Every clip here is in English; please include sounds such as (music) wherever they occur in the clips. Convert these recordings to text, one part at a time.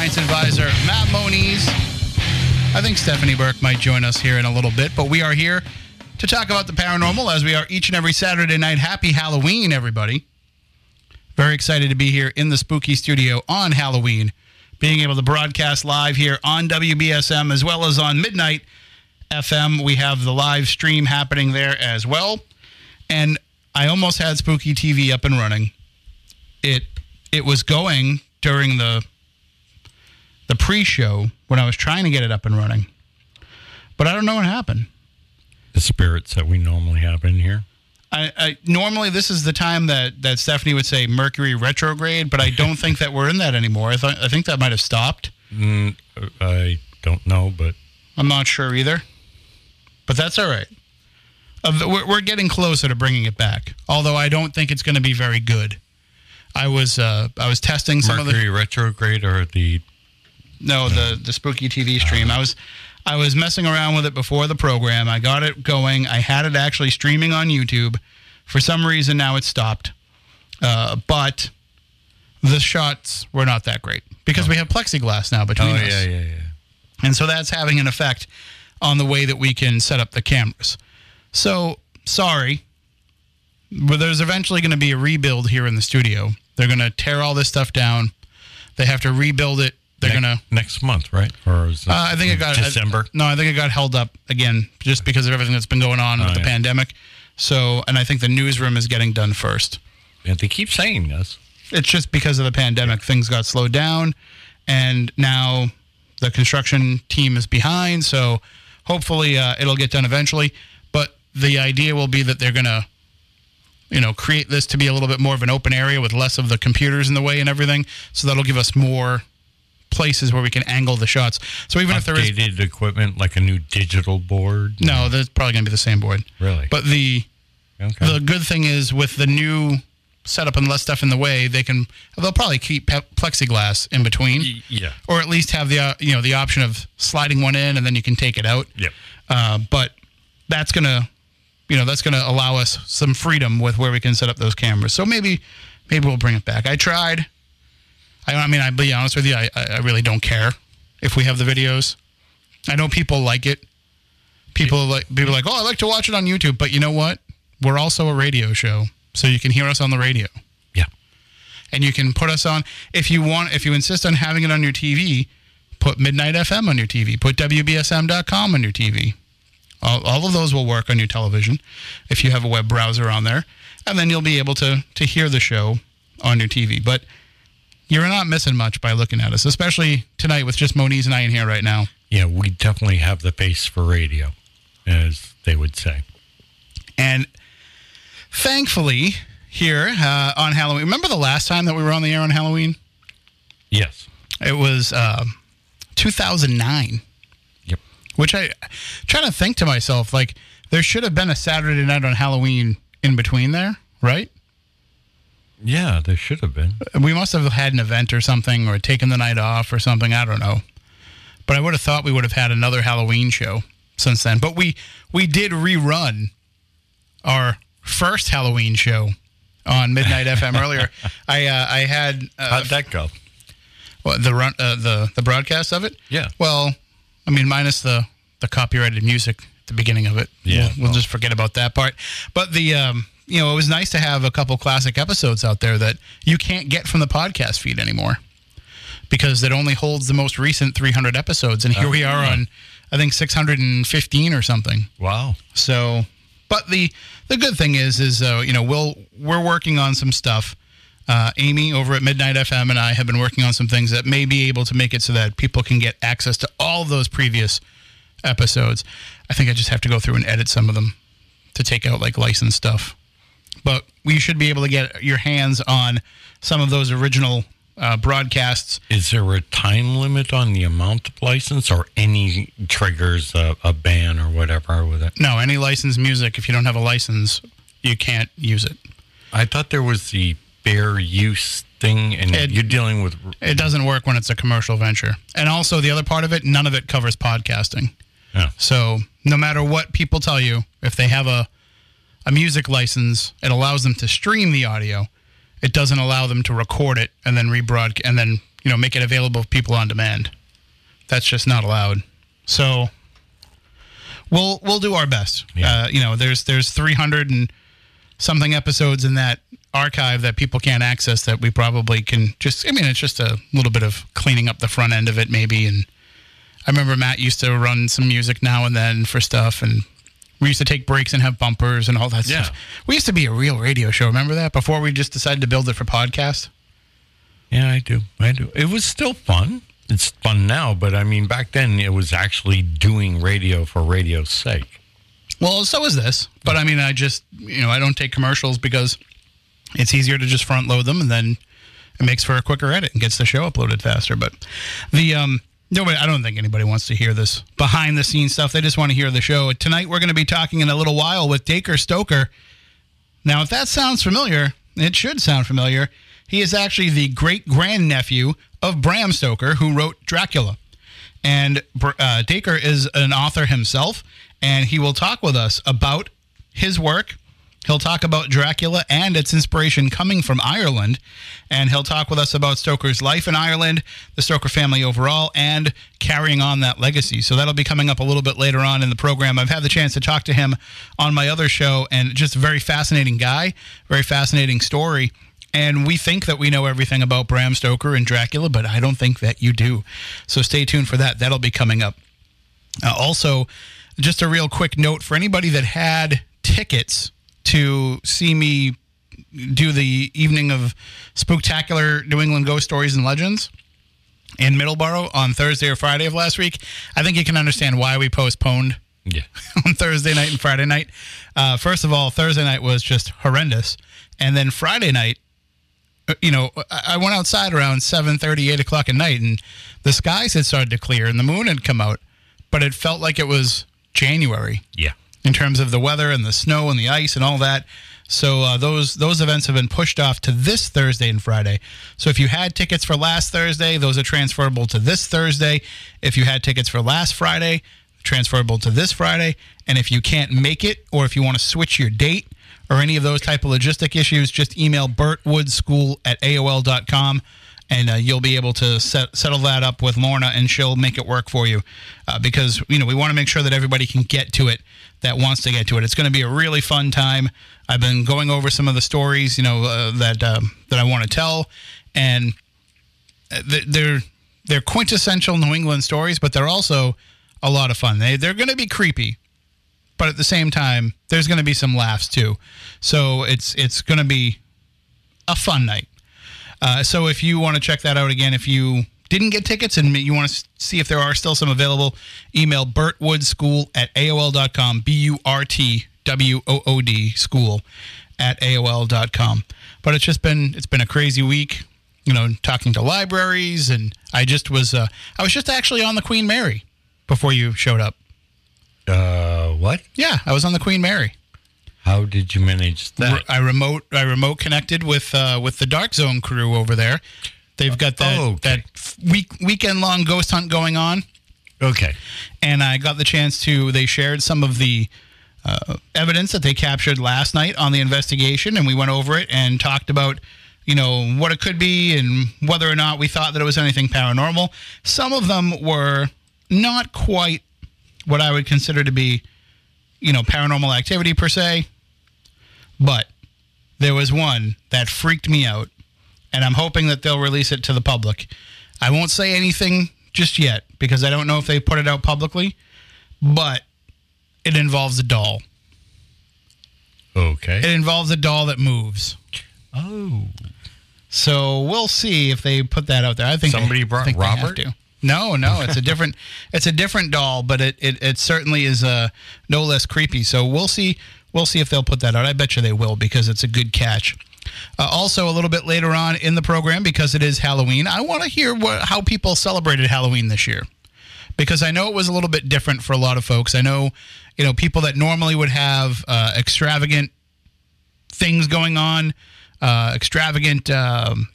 science advisor Matt Moniz. I think Stephanie Burke might join us here in a little bit, but we are here to talk about the paranormal as we are each and every Saturday night. Happy Halloween, everybody. Very excited to be here in the spooky studio on Halloween, being able to broadcast live here on WBSM as well as on Midnight FM. We have the live stream happening there as well. And I almost had Spooky TV up and running. It it was going during the the pre-show when I was trying to get it up and running. But I don't know what happened. The spirits that we normally have in here. I, I normally this is the time that, that Stephanie would say Mercury retrograde, but I don't think that we're in that anymore. I th- I think that might have stopped. Mm, I don't know, but I'm not sure either. But that's all right. Uh, we're, we're getting closer to bringing it back. Although I don't think it's going to be very good. I was uh, I was testing some Mercury of the retrograde or the no the the spooky TV stream. I was I was messing around with it before the program. I got it going. I had it actually streaming on YouTube. For some reason now it's stopped. Uh, but the shots were not that great because we have plexiglass now between oh us. yeah yeah yeah. And so that's having an effect on the way that we can set up the cameras. So, sorry. But there's eventually going to be a rebuild here in the studio. They're going to tear all this stuff down. They have to rebuild it. They're Ne- to. next month, right? Or is Uh, I think it got December. no, I think it got held up again just because of everything that's been going on with Oh, the yeah. pandemic. So, and I think the newsroom is getting done first. Yeah, they keep saying this. It's just because of the pandemic, things got slowed down, and now the construction team is behind. So hopefully uh, it'll get done eventually. But the idea will be that they're gonna, you know, create this to be a little bit more of an open area with less of the computers in the way and everything. So that'll give us more places where we can angle the shots. So even if there is Updated equipment, like a new digital board. no, that's probably gonna be the same board. Really? But the okay. the good thing is with the new setup and less stuff in the way, they can they'll probably keep pe- plexiglass in between, yeah. or at least have the uh, you know the option of sliding one in and then you can take it out. Yep. Uh, but that's gonna you know that's gonna allow us some freedom with where we can set up those cameras. So maybe maybe we'll bring it back. I tried. I, I mean, I'll be honest with you. I, I I really don't care if we have the videos. I know people like it. People like people like, oh, I like to watch it on YouTube. But you know what? We're also a radio show, so you can hear us on the radio, Yeah. and you can put us on if you want. If you insist on having it on your TV, put Midnight FM on your TV. Put WBSM.com on your TV. All, all of those will work on your television if you have a web browser on there, and then you'll be able to to hear the show on your TV. But you're not missing much by looking at us, especially tonight with just Moniz and I in here right now. Yeah, we definitely have the face for radio, as they would say. And thankfully, here uh, on Halloween, remember the last time that we were on the air on Halloween? Yes. It was um 2009. Yep. Which I trying to think to myself, like there should have been a Saturday night on Halloween in between there, right? Yeah, there should have been. We must have had an event or something, or taken the night off or something. I don't know. But I would have thought we would have had another Halloween show since then. But we we did rerun our first Halloween show on Midnight (laughs) FM earlier. I uh, I had uh, How'd that go? what, the run uh, the the broadcast of it. Yeah. Well, I mean, minus the the copyrighted music at the beginning of it. Yeah, we'll, we'll well. just forget about that part. But the um, you know, it was nice to have a couple classic episodes out there that you can't get from the podcast feed anymore because it only holds the most recent 300 episodes, and here Oh, we are yeah. on I think 615 or something. Wow. So, but the the good thing is, is uh, you know, we'll we're working on some stuff. Uh, Amy over at Midnight FM and I have been working on some things that may be able to make it so that people can get access to all those previous episodes. I think I just have to go through and edit some of them to take out like licensed stuff. But we should be able to get your hands on some of those original uh, broadcasts Is there a time limit on the amount of license or any triggers a, a ban or whatever with it? No, any licensed music, if you don't have a license, you can't use it. I thought there was the fair use thing, and It- you're dealing with. It doesn't work when it's a commercial venture. And also, the other part of it, none of it covers podcasting. Yeah. So, no matter what people tell you, if they have a, a music license, it allows them to stream the audio. it doesn't allow them to record it and then rebroadcast and then you know make it available to people on demand. That's just not allowed. So we'll we'll do our best. Yeah. Uh, you know, there's there's 300 and something episodes in that archive that people can't access that we probably can just. I mean, it's just a little bit of cleaning up the front end of it, maybe. And I remember Matt used to run some music now and then for stuff, and we used to take breaks and have bumpers and all that Yeah. stuff. We used to be a real radio show. Remember that before we just decided to build it for podcast. Yeah, I do. I do. It was still fun. It's fun now, but I mean, back then it was actually doing radio for radio's sake. Well, so is this. But I mean, I just, you know, I don't take commercials because it's easier to just front load them and then it makes for a quicker edit and gets the show uploaded faster. But the, um, nobody, I don't think anybody wants to hear this behind the scenes stuff. They just want to hear the show. Tonight, we're going to be talking in a little while with Dacre Stoker. Now, if that sounds familiar, it should sound familiar. He is actually the great grandnephew of Bram Stoker, who wrote Dracula. And uh, Dacre is an author himself, and he will talk with us about his work. He'll talk about Dracula and its inspiration coming from Ireland. And he'll talk with us about Stoker's life in Ireland, the Stoker family overall, and carrying on that legacy. So that'll be coming up a little bit later on in the program. I've had the chance to talk to him on my other show, and just a very fascinating guy, very fascinating story. And we think that we know everything about Bram Stoker and Dracula, but I don't think that you do. So stay tuned for that. That'll be coming up. Uh, also, just a real quick note for anybody that had tickets to see me do the evening of spectacular New England ghost stories and legends in Middleborough on Thursday or Friday of last week. I think you can understand why we postponed Yeah. (laughs) on Thursday night and Friday night. Uh, first of all, Thursday night was just horrendous, and then Friday night, uh, you know, I I went outside around seven thirty, eight o'clock at night, and the skies had started to clear and the moon had come out, but it felt like it was January Yeah. In terms of the weather and the snow and the ice and all that. So uh, those those events have been pushed off to this Thursday and Friday. So if you had tickets for last Thursday, those are transferable to this Thursday. If you had tickets for last Friday, transferable to this Friday. And if you can't make it, or if you want to switch your date or any of those type of logistic issues, just email burtwoodschool at aol.com and uh, you'll be able to set, settle that up with Lorna, and she'll make it work for you. Uh, because you know we want to make sure that everybody can get to it that wants to get to it. It's going to be a really fun time. I've been going over some of the stories, you know, uh, that um, that I want to tell, and th- they're they're quintessential New England stories, but they're also a lot of fun. They they're going to be creepy, but at the same time, there's going to be some laughs too. So it's it's going to be a fun night. Uh, so if you want to check that out again, if you didn't get tickets and you want to see if there are still some available, email burtwoodschool at aol.com, B U R T W O O D school at aol.com. But it's just been it's been a crazy week, you know, talking to libraries and I just was uh, I was just actually on the Queen Mary before you showed up. Uh, what? Yeah, I was on the Queen Mary. How did you manage that? I remote I remote connected with uh, with the Dark Zone crew over there. They've got that Oh, okay. that week weekend long ghost hunt going on, Okay. and I got the chance to. They shared some of the uh, evidence that they captured last night on the investigation, and we went over it and talked about you know what it could be and whether or not we thought that it was anything paranormal. Some of them were not quite what I would consider to be you know paranormal activity per se, but there was one that freaked me out, and I'm hoping that they'll release it to the public. I won't say anything just yet because I don't know if they put it out publicly, but it involves a doll. Okay. It involves a doll that moves. Oh. So we'll see if they put that out there. I think Somebody they, brought think Robert? No, no, it's a different (laughs) it's a different doll, but it it, it certainly is uh, no less creepy. So we'll see we'll see if they'll put that out. I bet you they will because it's a good catch. Uh, also, a little bit later on in the program, because it is Halloween, I want to hear what, how people celebrated Halloween this year. Because I know it was a little bit different for a lot of folks. I know, you know, people that normally would have uh, extravagant things going on, uh, extravagant um,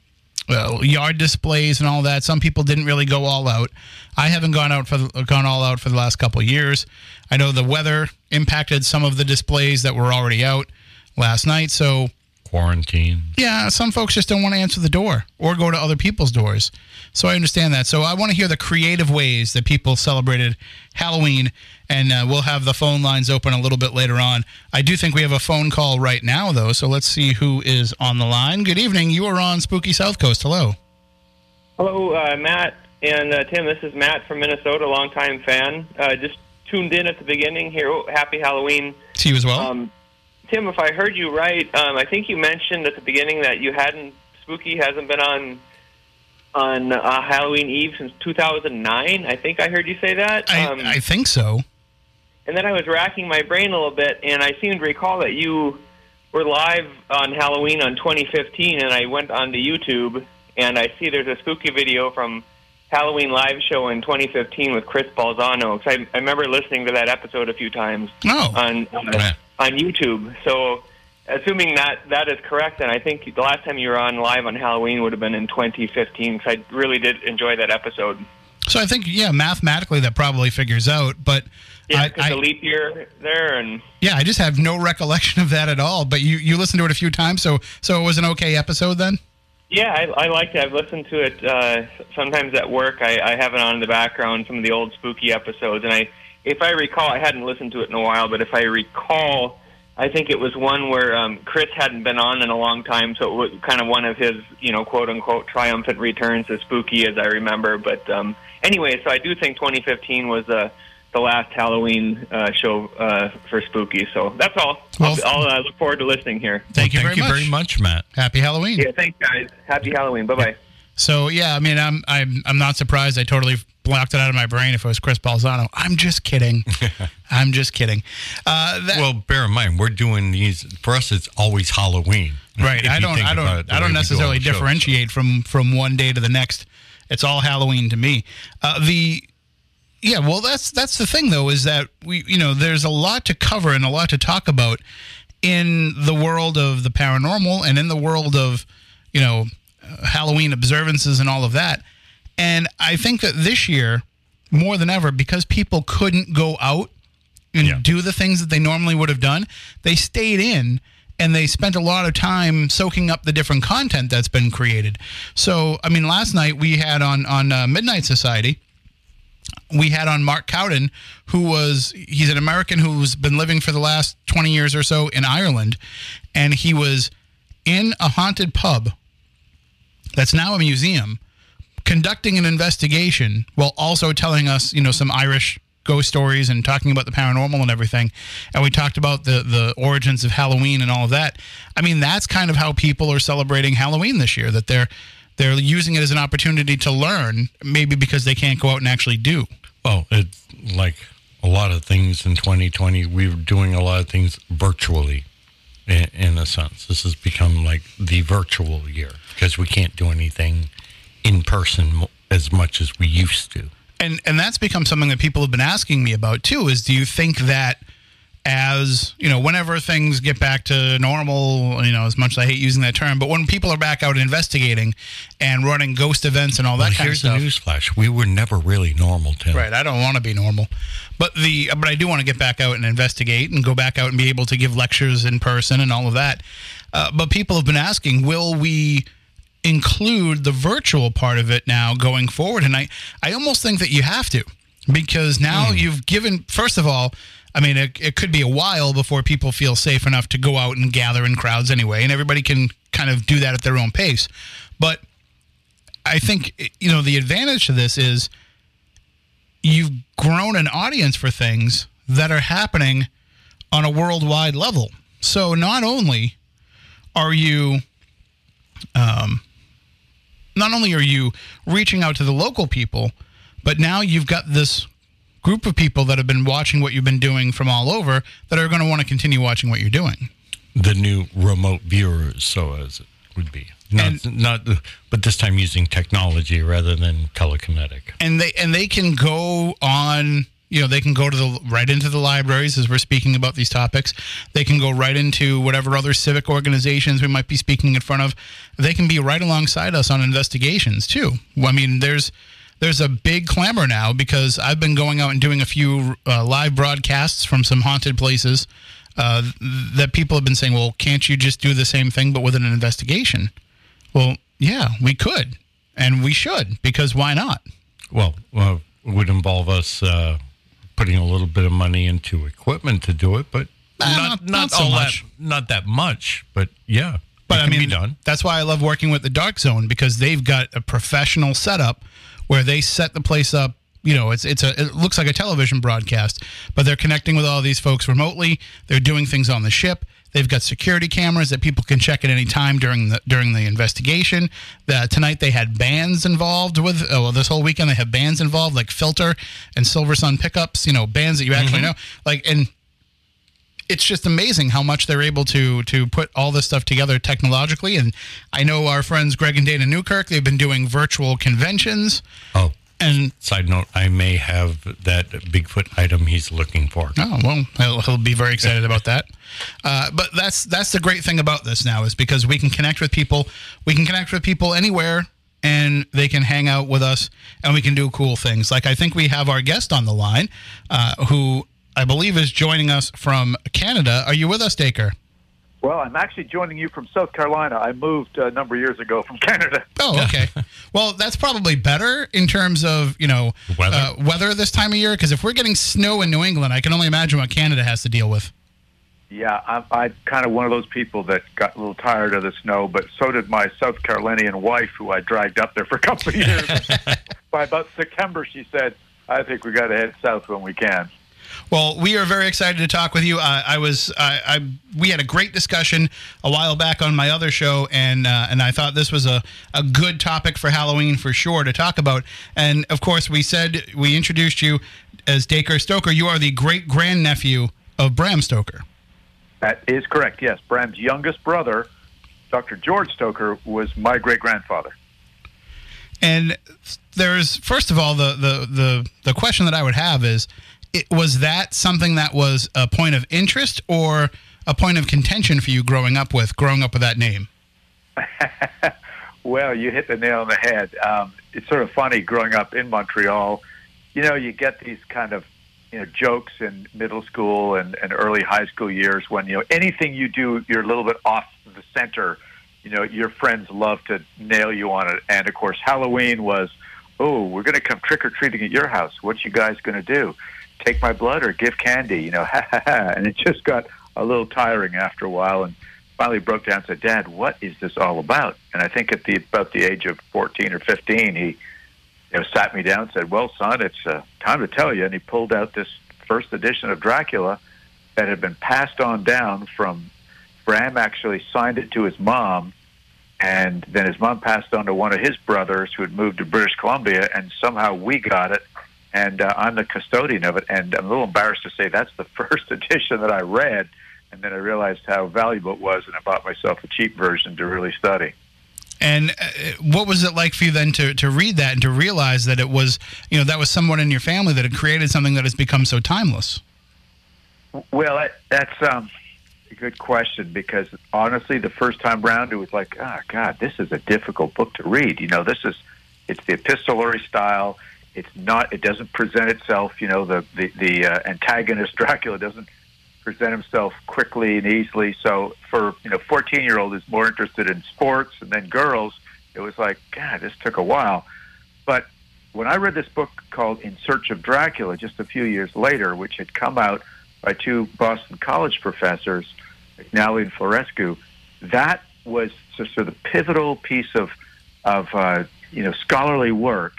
well, yard displays and all that. Some people didn't really go all out. I haven't gone out for the, gone all out for the last couple years. I know the weather impacted some of the displays that were already out last night. So quarantine. Yeah, some folks just don't want to answer the door or go to other people's doors. So I understand that. So I want to hear the creative ways that people celebrated Halloween, and uh, we'll have the phone lines open a little bit later on. I do think we have a phone call right now, though. So let's see who is on the line. Good evening. You are on Spooky South Coast. Hello. Hello, uh, Matt and uh, Tim. This is Matt from Minnesota, longtime fan. Uh, just tuned in at the beginning here. Oh, happy Halloween. To you as well. Um, Tim, if I heard you right, um, I think you mentioned at the beginning that you hadn't Spooky hasn't been on on uh, Halloween Eve since 2009. I think I heard you say that. I, Um, I think so. and then I was racking my brain a little bit, and I seemed to recall that you were live on Halloween on 2015, and I went onto YouTube, and I see there's a spooky video from Halloween live show in 2015 with Chris Balzano. 'Cause I, I remember listening to that episode a few times Oh, on Yeah. On YouTube. So, assuming that that is correct, then I think the last time you were on live on Halloween would have been in 2015. Because I really did enjoy that episode. so I think yeah, mathematically that probably figures out, but. Yeah, I, I, the leap year there, and yeah, I just have no (laughs) recollection of that at all. But you, you listened to it a few times, so so it was an okay episode then. Yeah, I, I liked it. I've listened to it uh, sometimes at work. I, I have it on in the background, some of the old spooky episodes, and I, if I recall, I hadn't listened to it in a while, but if I recall, I think it was one where um, Chris hadn't been on in a long time, so it was kind of one of his, you know, quote unquote triumphant returns to spooky, as I remember. But um, anyway, so I do think 2015 was uh, the last Halloween uh, show uh, for spooky. So that's all. Well, I'll, I'll uh, look forward to listening here. Thank you, Thank very, you much. very much, Matt. Happy Halloween. Yeah, thanks, guys. Happy Halloween. Bye bye. So yeah, I mean, I'm I'm I'm not surprised. I totally blocked it out of my brain if it was Chris Balzano. I'm just kidding. (laughs) I'm just kidding. Uh, that, Well, bear in mind, we're doing these for us. It's always Halloween, (laughs) right. I don't I don't I don't necessarily all the shows. differentiate from from one day to the next. It's all Halloween to me. Uh, the yeah, well, that's that's the thing though is that we you know there's a lot to cover and a lot to talk about in the world of the paranormal and in the world of you know Halloween observances and all of that. And I think that this year more than ever because people couldn't go out and Yeah. do the things that they normally would have done, they stayed in and they spent a lot of time soaking up the different content that's been created. So, I mean, last night we had on on uh, Midnight Society, we had on Mark Cowden, who was he's an American who's been living for the last 20 years or so in Ireland, and he was in a haunted pub that's now a museum conducting an investigation while also telling us, you know, some Irish ghost stories and talking about the paranormal and everything. And we talked about the the origins of Halloween and all of that. I mean, that's kind of how people are celebrating Halloween this year. That they're they're using it as an opportunity to learn, maybe because they can't go out and actually do. Well, it's like a lot of things in 2020. We were doing a lot of things virtually, in, in a sense. This has become like the virtual year because we can't do anything in person as much as we used to. and and that's become something that people have been asking me about too is do you think that as you know whenever things get back to normal you know as much as i hate using that term but when people are back out investigating and running ghost events and all that Well, kind of here's the stuff newsflash: we were never really normal, Tim. right i don't want to be normal but the but i do want to get back out and investigate and go back out and be able to give lectures in person and all of that uh, but people have been asking will we include the virtual part of it now going forward. And i i almost think that you have to because now you've given first of all i mean it, it could be a while before people feel safe enough to go out and gather in crowds anyway and everybody can kind of do that at their own pace. But i think you know the advantage to this is you've grown an audience for things that are happening on a worldwide level. So not only are you, um, not only are you reaching out to the local people, but now you've got this group of people that have been watching what you've been doing from all over that are going to want to continue watching what you're doing. The new remote viewers, so as it would be, not not, but this time using technology rather than telekinetic. and they and they can go on you know they can go to the right into the libraries as we're speaking about these topics they can go right into whatever other civic organizations we might be speaking in front of they can be right alongside us on investigations too i mean there's there's a big clamor now because i've been going out and doing a few uh, live broadcasts from some haunted places uh, that people have been saying, well, can't you just do the same thing but with an investigation? Well, yeah, we could, and we should because why not? Well, well it would involve us uh, putting a little bit of money into equipment to do it, but not, not- not, not so all much. that not that much. But yeah, But I mean, that's why I love working with the Dark Zone because they've got a professional setup where they set the place up. You know, it's it's a it looks like a television broadcast, but they're connecting with all these folks remotely. They're doing things on the ship. They've got security cameras that people can check at any time during the during the investigation. The, tonight they had bands involved with. Oh, well, this whole weekend they have bands involved like Filter and Silversun Pickups. You know, bands that you actually mm-hmm. know. Like and it's just amazing how much they're able to to put all this stuff together technologically. And I know our friends Greg and Dana Newkirk, they've been doing virtual conventions. Oh, And side note: I may have that Bigfoot item he's looking for. oh well, he'll, he'll be very excited about that. Uh, but that's that's the great thing about this now is because we can connect with people. We can connect with people anywhere. And they can hang out with us, and we can do cool things. Like I think we have our guest on the line, uh, who I believe is joining us from Canada. Are you with us, Dacre? Well, I'm actually joining you from South Carolina. I moved a number of years ago from (laughs) Canada. Oh, okay. well, that's probably better in terms of you know Weather? uh, weather this time of year. Because if we're getting snow in New England, I can only imagine what Canada has to deal with. Yeah, I'm, I'm kind of one of those people that got a little tired of the snow, but so did my South Carolinian wife, who I dragged up there for a couple of years. (laughs) By about September, she said, "I think we got to head south when we can." Well, we are very excited to talk with you. Uh, I was, I, I, we had a great discussion a while back on my other show, and uh, and I thought this was a, a good topic for Halloween for sure to talk about. And of course, we said we introduced you as Dacre Stoker. You are the great grandnephew of Bram Stoker. That is correct. Yes, Bram's youngest brother, Dr. George Stoker, was my great grandfather. And there's first of all the the the the question that I would have is, it, was that something that was a point of interest or a point of contention for you growing up with growing up with that name? (laughs) Well, you hit the nail on the head. Um, it's sort of funny growing up in Montreal. You know, you get these kind of you know jokes in middle school and, and early high school years when you know anything you do, you're a little bit off the center. You know, your friends love to nail you on it. And of course, Halloween was, oh, we're going to come trick or treating at your house. What you guys going to do? Take my blood or give candy? You know, ha ha ha. And it just got a little tiring after a while. And finally broke down and said, Dad, what is this all about? And I think at the about the age of 14 or 15, he you know, sat me down and said, Well, son, it's uh, time to tell you. And he pulled out this first edition of Dracula that had been passed on down from Bram actually signed it to his mom. And then his mom passed on to one of his brothers who had moved to British Columbia, and somehow we got it. And uh, I'm the custodian of it. And I'm a little embarrassed to say that's the (laughs) first edition that I read. And then I realized how valuable it was, and I bought myself a cheap version to really study. And uh, what was it like for you then to, to read that and to realize that it was, you know, that was someone in your family that had created something that has become so timeless? Well, that, that's um, a good question because honestly, the first time round, it was like, oh God, this is a difficult book to read. You know, this is it's the epistolary style. It's not. It doesn't present itself. You know, the the, the uh, antagonist (laughs) Dracula doesn't present himself quickly and easily. So for you know, fourteen year old is more interested in sports, and then girls, it was like, God, this took a while. But when I read this book called In Search of Dracula just a few years later, which had come out by two Boston College professors, McNally and Florescu, that was sort of the pivotal piece of of uh, you know scholarly work.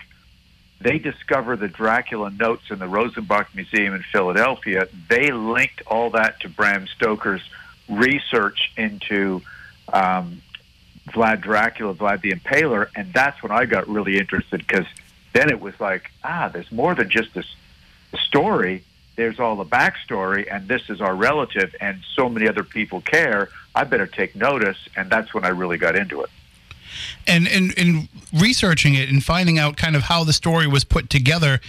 They discovered the Dracula notes in the Rosenbach Museum in Philadelphia. They linked all that to Bram Stoker's research into um, Vlad Dracula, Vlad the Impaler, and that's when I got really interested because then it was like, ah, there's more than just this story. There's all the backstory, and this is our relative, and so many other people care. I better take notice, and that's when I really got into it. And in, in researching it and finding out kind of how the story was put together,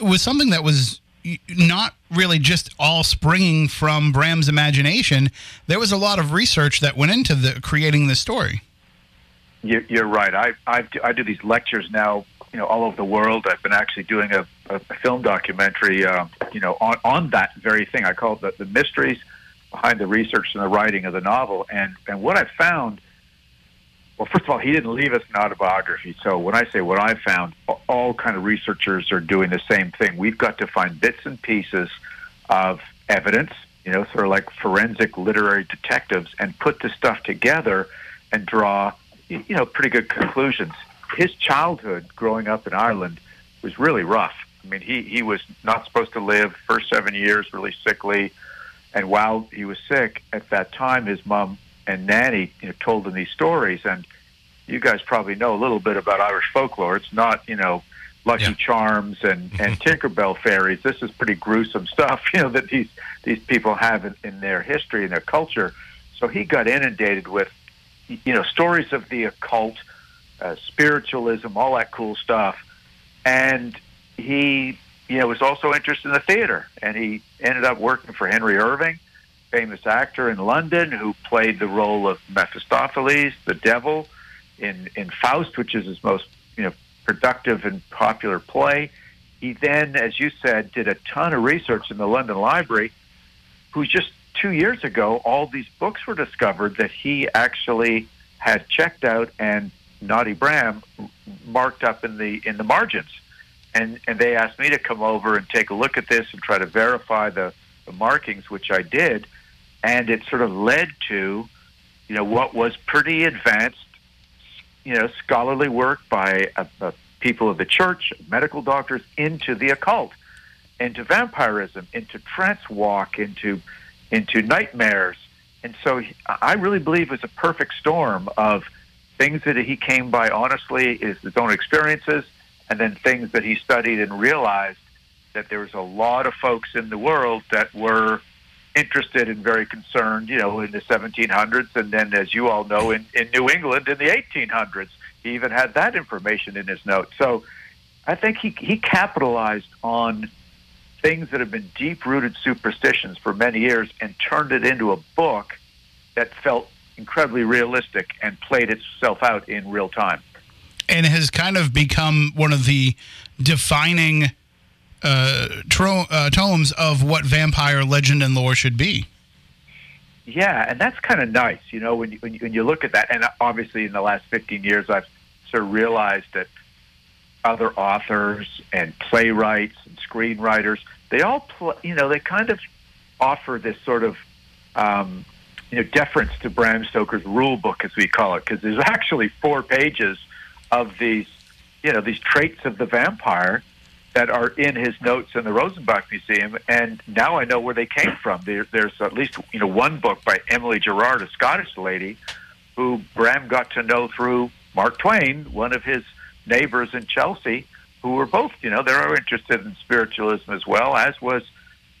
was something that was not really just all springing from Bram's imagination. There was a lot of research that went into the creating this story. You're, you're right. I, I I do these lectures now, you know, all over the world. I've been actually doing a, a film documentary, uh, you know, on on that very thing. I call it the, the mysteries behind the research and the writing of the novel. And and what I found, well, first of all, he didn't leave us an autobiography. So when I say what I found, all kind of researchers are doing the same thing. We've got to find bits and pieces of evidence, you know, sort of like forensic literary detectives, and put the stuff together and draw, you know, pretty good conclusions. His childhood growing up in Ireland was really rough. I mean, he, he was not supposed to live first seven years, really sickly. And while he was sick at that time, his mom and nanny you know, told him these stories. And you guys probably know a little bit about Irish folklore. It's not, you know, Lucky yeah. Charms and, (laughs) and Tinkerbell fairies. This is pretty gruesome stuff, (laughs) you know, that these, these people have in, in their history and their culture. So he got inundated with, you know, stories of the occult, uh, spiritualism, all that cool stuff. And he, you know, was also interested in the theater, and he ended up working for Henry Irving, famous actor in London, who played the role of Mephistopheles, the devil, in in Faust, which is his most you know productive and popular play. He then, as you said, did a ton of research in the London Library. Who's just two years ago, all these books were discovered that he actually had checked out and Naughty Bram marked up in the in the margins and and they asked me to come over and take a look at this and try to verify the, the markings, which I did, and it sort of led to, you know, what was pretty advanced, you know, scholarly work by uh, uh, people of the church, medical doctors, into the occult, into vampirism, into trance walk, into into nightmares, and so he, I really believe it was a perfect storm of things that he came by honestly, is his own experiences and then things that he studied and realized that there was a lot of folks in the world that were interested and very concerned, you know, in the 1700s, and then, as you all know, in, in New England in the 1800s. He even had that information in his notes. So I think he, he capitalized on things that have been deep rooted superstitions for many years and turned it into a book that felt incredibly realistic and played itself out in real time and has kind of become one of the defining uh, tro- uh, tomes of what vampire legend and lore should be. Yeah, and that's kind of nice, you know, when you, when you, when you look at that. And obviously, in the last 15 years, I've sort of realized that other authors and playwrights and screenwriters, they all, pl- you know, they kind of offer this sort of, um, you know, deference to Bram Stoker's rule book, as we call it, because there's (laughs) actually four pages of these, you know, these traits of the vampire that are in his notes in the Rosenbach Museum, and now I know where they came from. There, there's at least you know one book by Emily Gerard, a Scottish lady, who Bram got to know through Mark Twain, one of his neighbors in Chelsea, who were both you know they're interested in spiritualism as well, as was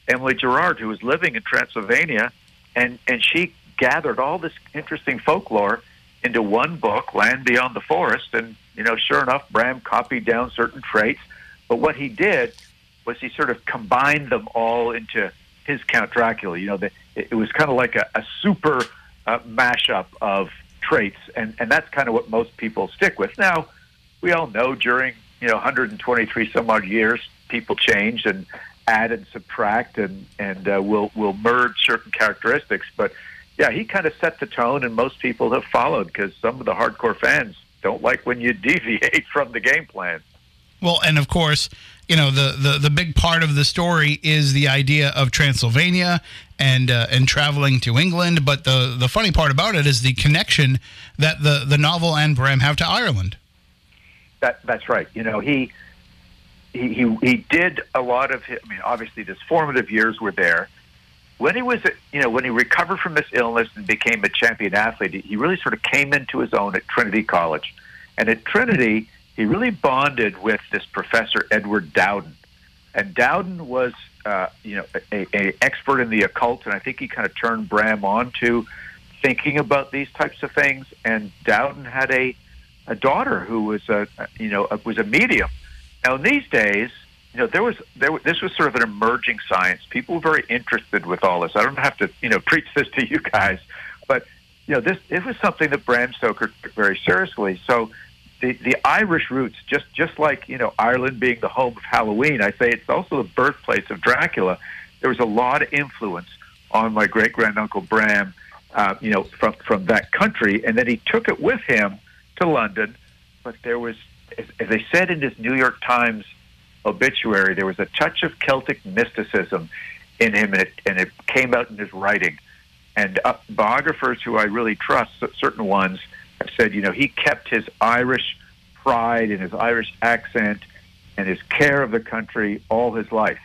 Emily Gerard, who was living in Transylvania, and and she gathered all this interesting folklore into one book, Land Beyond the Forest, and you know, sure enough, Bram copied down certain traits. But what he did was he sort of combined them all into his Count Dracula. You know, the, it was kind of like a, a super uh, mashup of traits, and and that's kind of what most people stick with. Now, we all know during you know 123 some odd years, people change and add and subtract, and and uh, will will merge certain characteristics, but yeah, he kind of set the tone, and most people have followed because some of the hardcore fans don't like when you (laughs) deviate from the game plan. Well, and of course, you know the, the, the big part of the story is the idea of Transylvania and uh, and traveling to England. But the the funny part about it is the connection that the the novel and Bram have to Ireland. That that's right. You know he. He, he, he did a lot of I mean obviously his formative years were there when he was, you know, when he recovered from this illness and became a champion athlete, he really sort of came into his own at Trinity College. And at Trinity, he really bonded with this professor, Edward Dowden. And Dowden was, uh, you know, a, a expert in the occult, and I think he kind of turned Bram on to thinking about these types of things. And Dowden had a, a daughter who was a, you know, was a medium. Now, in these days, you know, there was there. This was sort of an emerging science. People were very interested with all this. I don't have to, you know, preach this to you guys, but you know, this it was something that Bram Stoker took very seriously. So, the the Irish roots, just just like you know, Ireland being the home of Halloween, I say it's also the birthplace of Dracula. There was a lot of influence on my great granduncle Bram, uh, you know, from from that country, and then he took it with him to London. But there was, as, as they said in his New York Times obituary, there was a touch of Celtic mysticism in him, and it, and it came out in his writing. And uh, biographers who I really trust, certain ones, said, you know, he kept his Irish pride and his Irish accent and his care of the country all his life.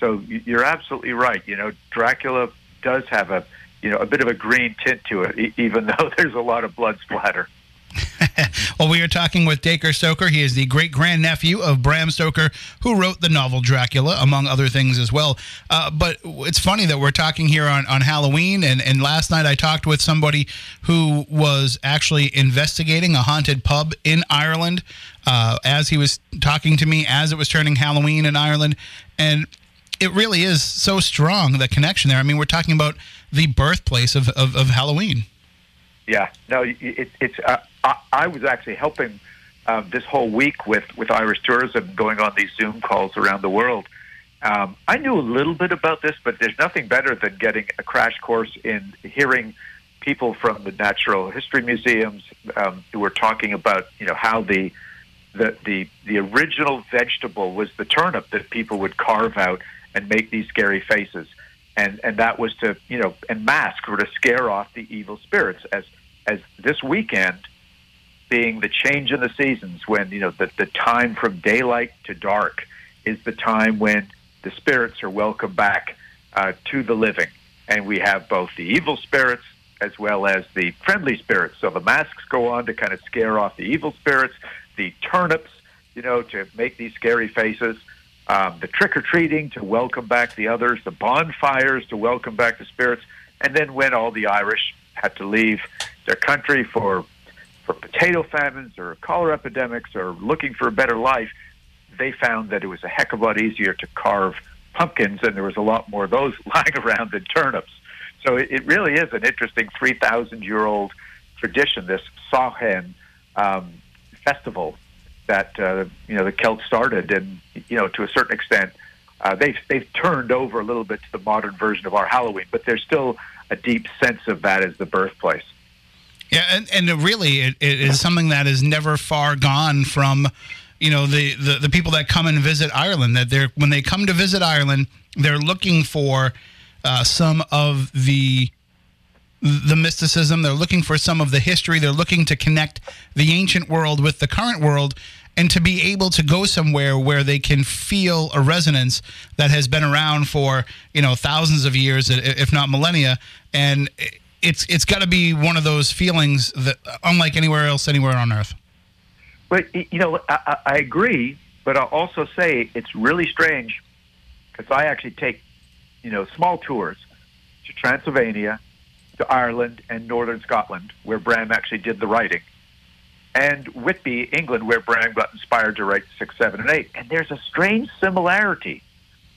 So you're absolutely right. You know, Dracula does have a, you know, a bit of a green tint to it, even (laughs) though there's a lot of blood splatter. (laughs) well, we are talking with Dacre Stoker. He is the great grandnephew of Bram Stoker, who wrote the novel Dracula, among other things as well. Uh, but it's funny that we're talking here on, on Halloween. And, and last night I talked with somebody who was actually investigating a haunted pub in Ireland uh, as he was talking to me as it was turning Halloween in Ireland. And it really is so strong, the connection there. I mean, we're talking about the birthplace of, of, of Halloween. Yeah, no, it, it's. Uh, I, I, was actually helping um, this whole week with with Irish tourism, going on these Zoom calls around the world. Um, I knew a little bit about this, but there's nothing better than getting a crash course in hearing people from the natural history museums um, who were talking about, you know, how the the the the original vegetable was the turnip that people would carve out and make these scary faces and and that was to you know and mask or to scare off the evil spirits as as this weekend being the change in the seasons when you know the the time from daylight to dark is the time when the spirits are welcome back uh, to the living. And we have both the evil spirits as well as the friendly spirits. So the masks go on to kind of scare off the evil spirits the turnips you know to make these scary faces um, the trick or treating to welcome back the others, the bonfires to welcome back the spirits, and then when all the Irish had to leave their country for for potato famines or cholera epidemics or looking for a better life, they found that it was a heck of a lot easier to carve pumpkins, and there was a lot more of those (laughs) lying around than turnips. So it, it really is an interesting 3,000 year old tradition, this Samhain um, festival that uh, you know the Celts started, and you know to a certain extent uh, they've they've turned over a little bit to the modern version of our Halloween, but there's still a deep sense of that as the birthplace. Yeah, and, and really, it, it is something that is never far gone from, you know, the, the, the people that come and visit Ireland. That they're when they come to visit Ireland, they're looking for uh, some of the the mysticism. They're looking for some of the history. They're looking to connect the ancient world with the current world and to be able to go somewhere where they can feel a resonance that has been around for, you know, thousands of years, if not millennia. And it's it's got to be one of those feelings that unlike anywhere else anywhere on earth. But, you know, I, I agree, but I'll also say it's really strange because I actually take, you know, small tours to Transylvania to Ireland and northern Scotland, where Bram actually did the writing, and Whitby, England, where Bram got inspired to write six, seven, and eight. And there's a strange similarity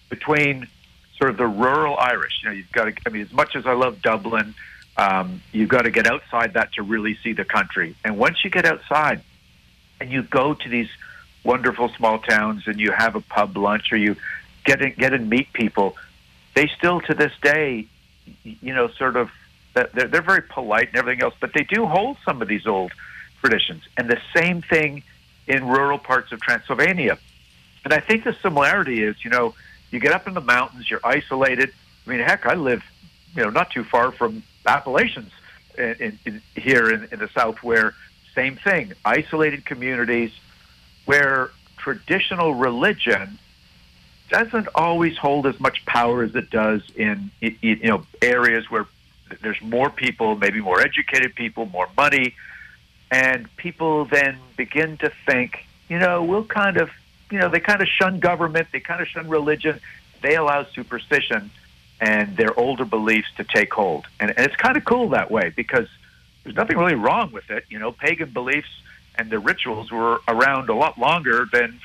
between sort of the rural Irish. You know, you've got to. I mean, as much as I love Dublin, um, you've got to get outside that to really see the country. And once you get outside, and you go to these wonderful small towns, and you have a pub lunch, or you get in, get and meet people, they still to this day, you know, sort of they're, they're very polite and everything else, but they do hold some of these old traditions. And the same thing in rural parts of Transylvania. And I think the similarity is, you know, you get up in the mountains, you're isolated. I mean, heck, I live, you know, not too far from Appalachians in, in, here in, in the South, where same thing, isolated communities where traditional religion doesn't always hold as much power as it does in you know areas where there's more people, maybe more educated people, more money, and people then begin to think, you know, we'll kind of, you know, they kind of shun government, they kind of shun religion, they allow superstition and their older beliefs to take hold, and, and it's kind of cool that way because there's nothing really wrong with it. You know, pagan beliefs and their rituals were around a lot longer than,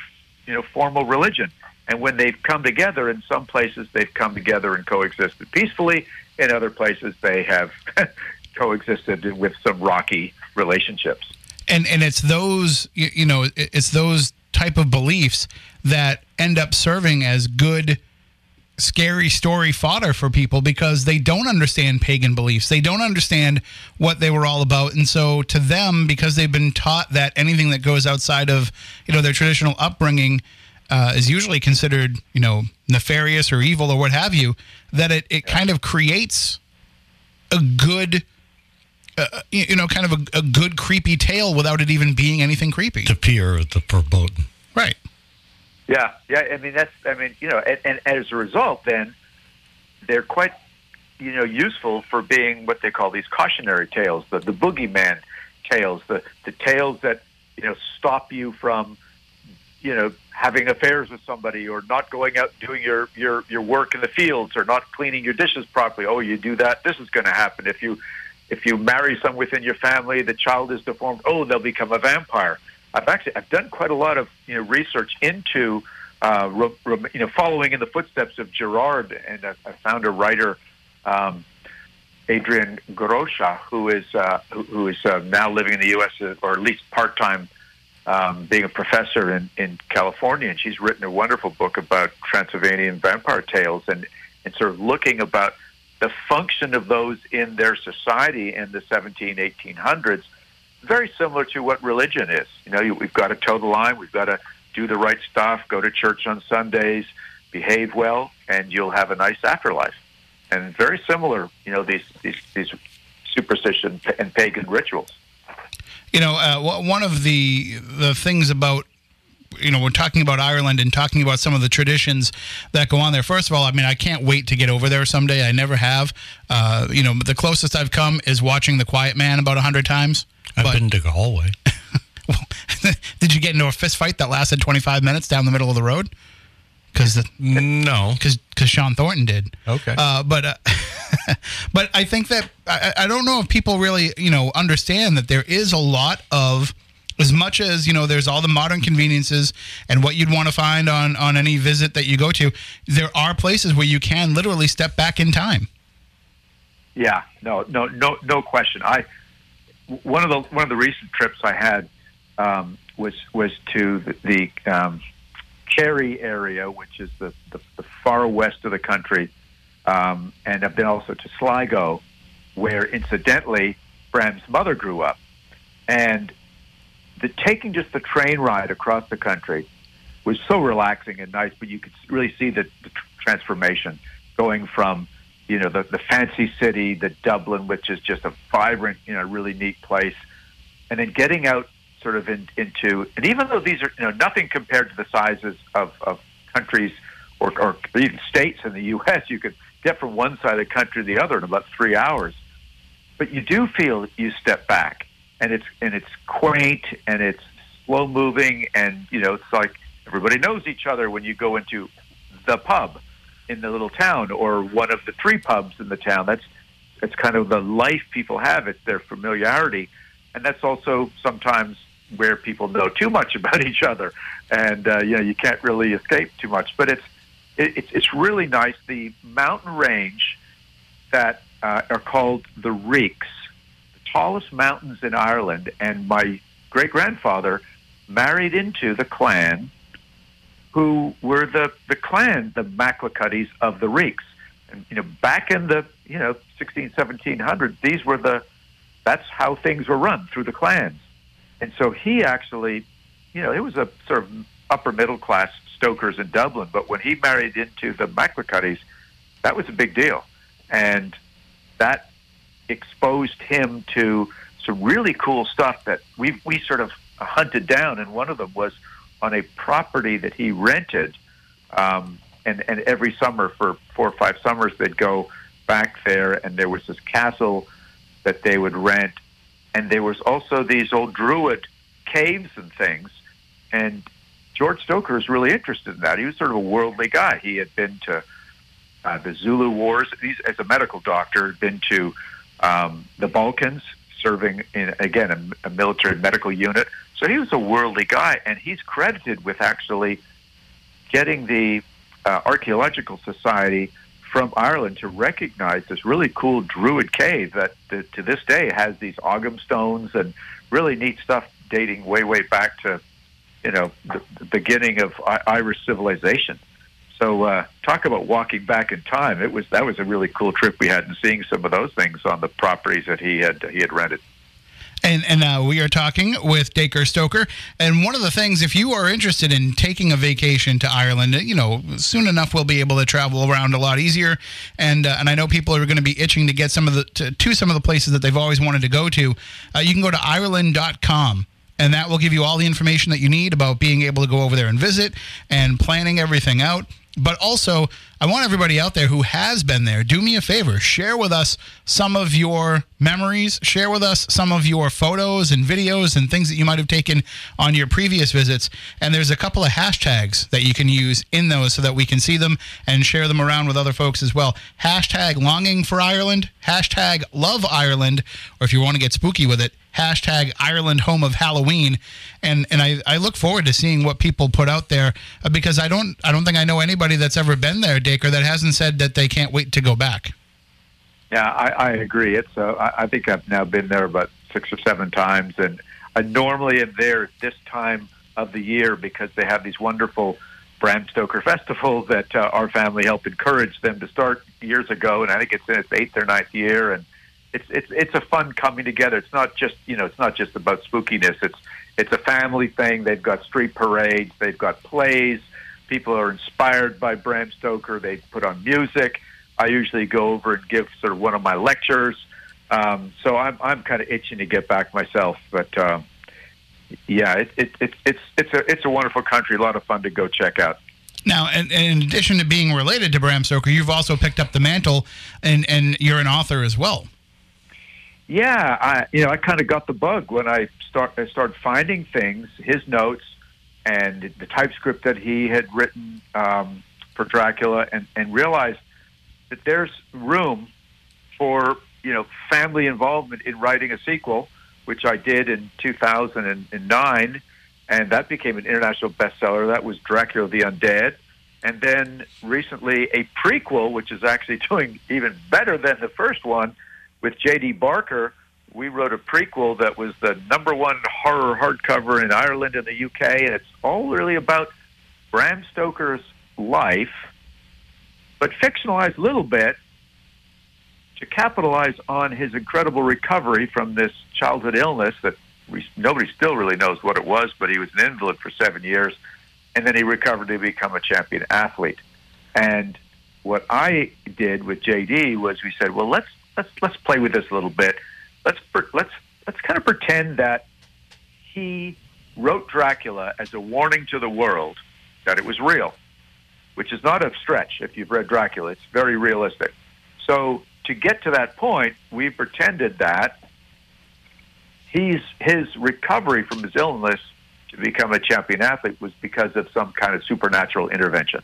you know, formal religion. And when they've come together, in some places they've come together and coexisted peacefully. In other places, they have (laughs) coexisted with some rocky relationships. And and it's those you know it's those type of beliefs that end up serving as good scary story fodder for people because they don't understand pagan beliefs. They don't understand what they were all about. And so to them, because they've been taught that anything that goes outside of, you know, their traditional upbringing uh, is usually considered, you know, nefarious or evil or what have you, that it, it kind of creates a good, uh, you know, kind of a, a good creepy tale without it even being anything creepy. The fear the foreboding. Right. Yeah, yeah. I mean, that's. I mean, you know, and, and as a result, then they're quite, you know, useful for being what they call these cautionary tales, the the boogeyman tales, the the tales that you know stop you from, you know, having affairs with somebody or not going out doing your your your work in the fields or not cleaning your dishes properly. Oh, you do that, this is going to happen. If you if you marry someone within your family, the child is deformed. Oh, they'll become a vampire. I've actually I've done quite a lot of you know research into uh, ro- ro- you know following in the footsteps of Gerard, and I, I found a writer, um, Adrienne Gorocha, who is uh, who, who is uh, now living in the U.S. or at least part time, um, being a professor in in California, and she's written a wonderful book about Transylvanian vampire tales and and sort of looking about the function of those in their society in the 17, 1800s very similar to what religion is. You know, you, we've got to toe the line, we've got to do the right stuff, go to church on Sundays, behave well, and you'll have a nice afterlife. And very similar, you know, these these, these superstition and pagan rituals. You know, uh, one of the the things about you know, we're talking about Ireland and talking about some of the traditions that go on there. First of all, I mean, I can't wait to get over there someday. I never have. Uh, you know, the closest I've come is watching The Quiet Man about a hundred times. I've But- been to Galway. (laughs) well, (laughs) did you get into a fist fight that lasted 25 minutes down the middle of the road? Because no. because Sean Thornton did. Okay. Uh, but uh, (laughs) but I think that I, I don't know if people really you know understand that there is a lot of as much as you know there's all the modern conveniences and what you'd want to find on on any visit that you go to there are places where you can literally step back in time Yeah, no, no, no, no question. I one of the one of the recent trips I had um, was was to the, the um, Kerry area, which is the, the, the far west of the country, um, and I've been also to Sligo, where incidentally Bram's mother grew up, and the taking just the train ride across the country was so relaxing and nice, but you could really see the, the transformation going from you know, the, the fancy city, the Dublin, which is just a vibrant, you know, really neat place. And then getting out sort of in, into, and even though these are, you know, nothing compared to the sizes of, of countries or, or even states in the (laughs) U.S., you could get from one side of the country to the other in about three hours. But you do feel you step back and it's, and it's quaint and it's slow moving and, you know, it's like everybody knows each other when you go into the pub in the little town or one of the three pubs in the town. That's that's kind of the life people have. It's their familiarity, and that's also sometimes where people know too much (laughs) about each other, and uh, you know you can't really escape too much. But it's it, it's it's really nice. The mountain range that uh, are called the Reeks, the tallest mountains in Ireland, and my great grandfather married into the clan who were the, the clan, the MacGillycuddys of the Reeks. And, you know, back in the, you know, 16, 1700s, these were the, that's how things were run through the clans. And so he actually, you know, it was a sort of upper middle class stokers in Dublin, but when he married into the MacGillycuddys, that was a big deal. And that exposed him to some really cool stuff that we, we sort of hunted down. And one of them was on a property that he rented. Um, and, and every summer for four or five summers, they'd go back there, and there was this castle that they would rent. And there was also these old Druid caves and things. And George Stoker was really interested in that. He was sort of a worldly guy. He had been to uh, the Zulu Wars. He's, as a medical doctor, had been to um, the Balkans, serving in again a, a military medical unit. So he was a worldly guy, and he's credited with actually getting the uh, archaeological society from Ireland to recognize this really cool Druid cave that, that to this day has these Ogham stones and really neat stuff dating way way back to you know the, the beginning of I- Irish civilization. So uh, talk about walking back in time. It was that was a really cool trip we had and seeing some of those things on the properties that he had he had rented. And, and uh, we are talking with Dacre Stoker. And one of the things, if you are interested in taking a vacation to Ireland, you know, soon enough we'll be able to travel around a lot easier. And uh, and I know people are going to be itching to get some of the to, to some of the places that they've always wanted to go to. Uh, you can go to Ireland.com and that will give you all the information that you need about being able to go over there and visit and planning everything out. But also, I want everybody out there who has been there, do me a favor, share with us some of your memories, share with us some of your photos and videos and things that you might have taken on your previous visits. And there's a couple of hashtags that you can use in those so that we can see them and share them around with other folks as well. Hashtag longing for Ireland, hashtag love Ireland, or if you want to get spooky with it, hashtag Ireland Home of Halloween, and and I, I look forward to seeing what people put out there uh, because I don't I don't think I know anybody that's ever been there, Dacre, that hasn't said that they can't wait to go back. Yeah, I, I agree. It's uh, I, I think I've now been there about six or seven times, and I normally am there this time of the year because they have these wonderful Bram Stoker (laughs) festivals that uh, our family helped encourage them to start years ago, and I think it's in its eighth or ninth year, and it's it's it's a fun coming together. It's not just you know it's not just about spookiness. It's it's a family thing. They've got street parades. They've got plays. People are inspired by Bram Stoker. They put on music. I usually go over and give sort of one of my lectures. Um, so I'm I'm kind of itching to get back myself, but. Um, yeah, it, it, it, it's it's a it's a wonderful country. A lot of fun to go check out. Now, and, and in addition to being related to Bram Stoker, you've also picked up the mantle, and and you're an author as well. Yeah, I you know I kind of got the bug when I start I started finding things, his notes, and the typescript that he had written um, for Dracula, and and realized that there's room for you know family involvement in writing a sequel, which I did in 2009, and that became an international bestseller. That was Dracula the Undead. And then recently, a prequel, which is actually (laughs) doing even better than the first one, with J.D. Barker, we wrote a prequel that was the number one horror hardcover in Ireland and the UK, and it's all really about Bram Stoker's life, but fictionalized a little bit to capitalize on his incredible recovery from this childhood illness that we, nobody still really knows what it was, but he was an invalid for seven years, and then he recovered to become a champion athlete. And what I did with JD was we said, well, let's let's let's play with this a little bit. Let's let's let's kind of pretend that he wrote Dracula as a warning to the world that it was real, which is not a stretch. If you've read Dracula, it's very realistic. So to get to that point, we pretended that he's his recovery from his illness to become a champion athlete was because of some kind of supernatural intervention.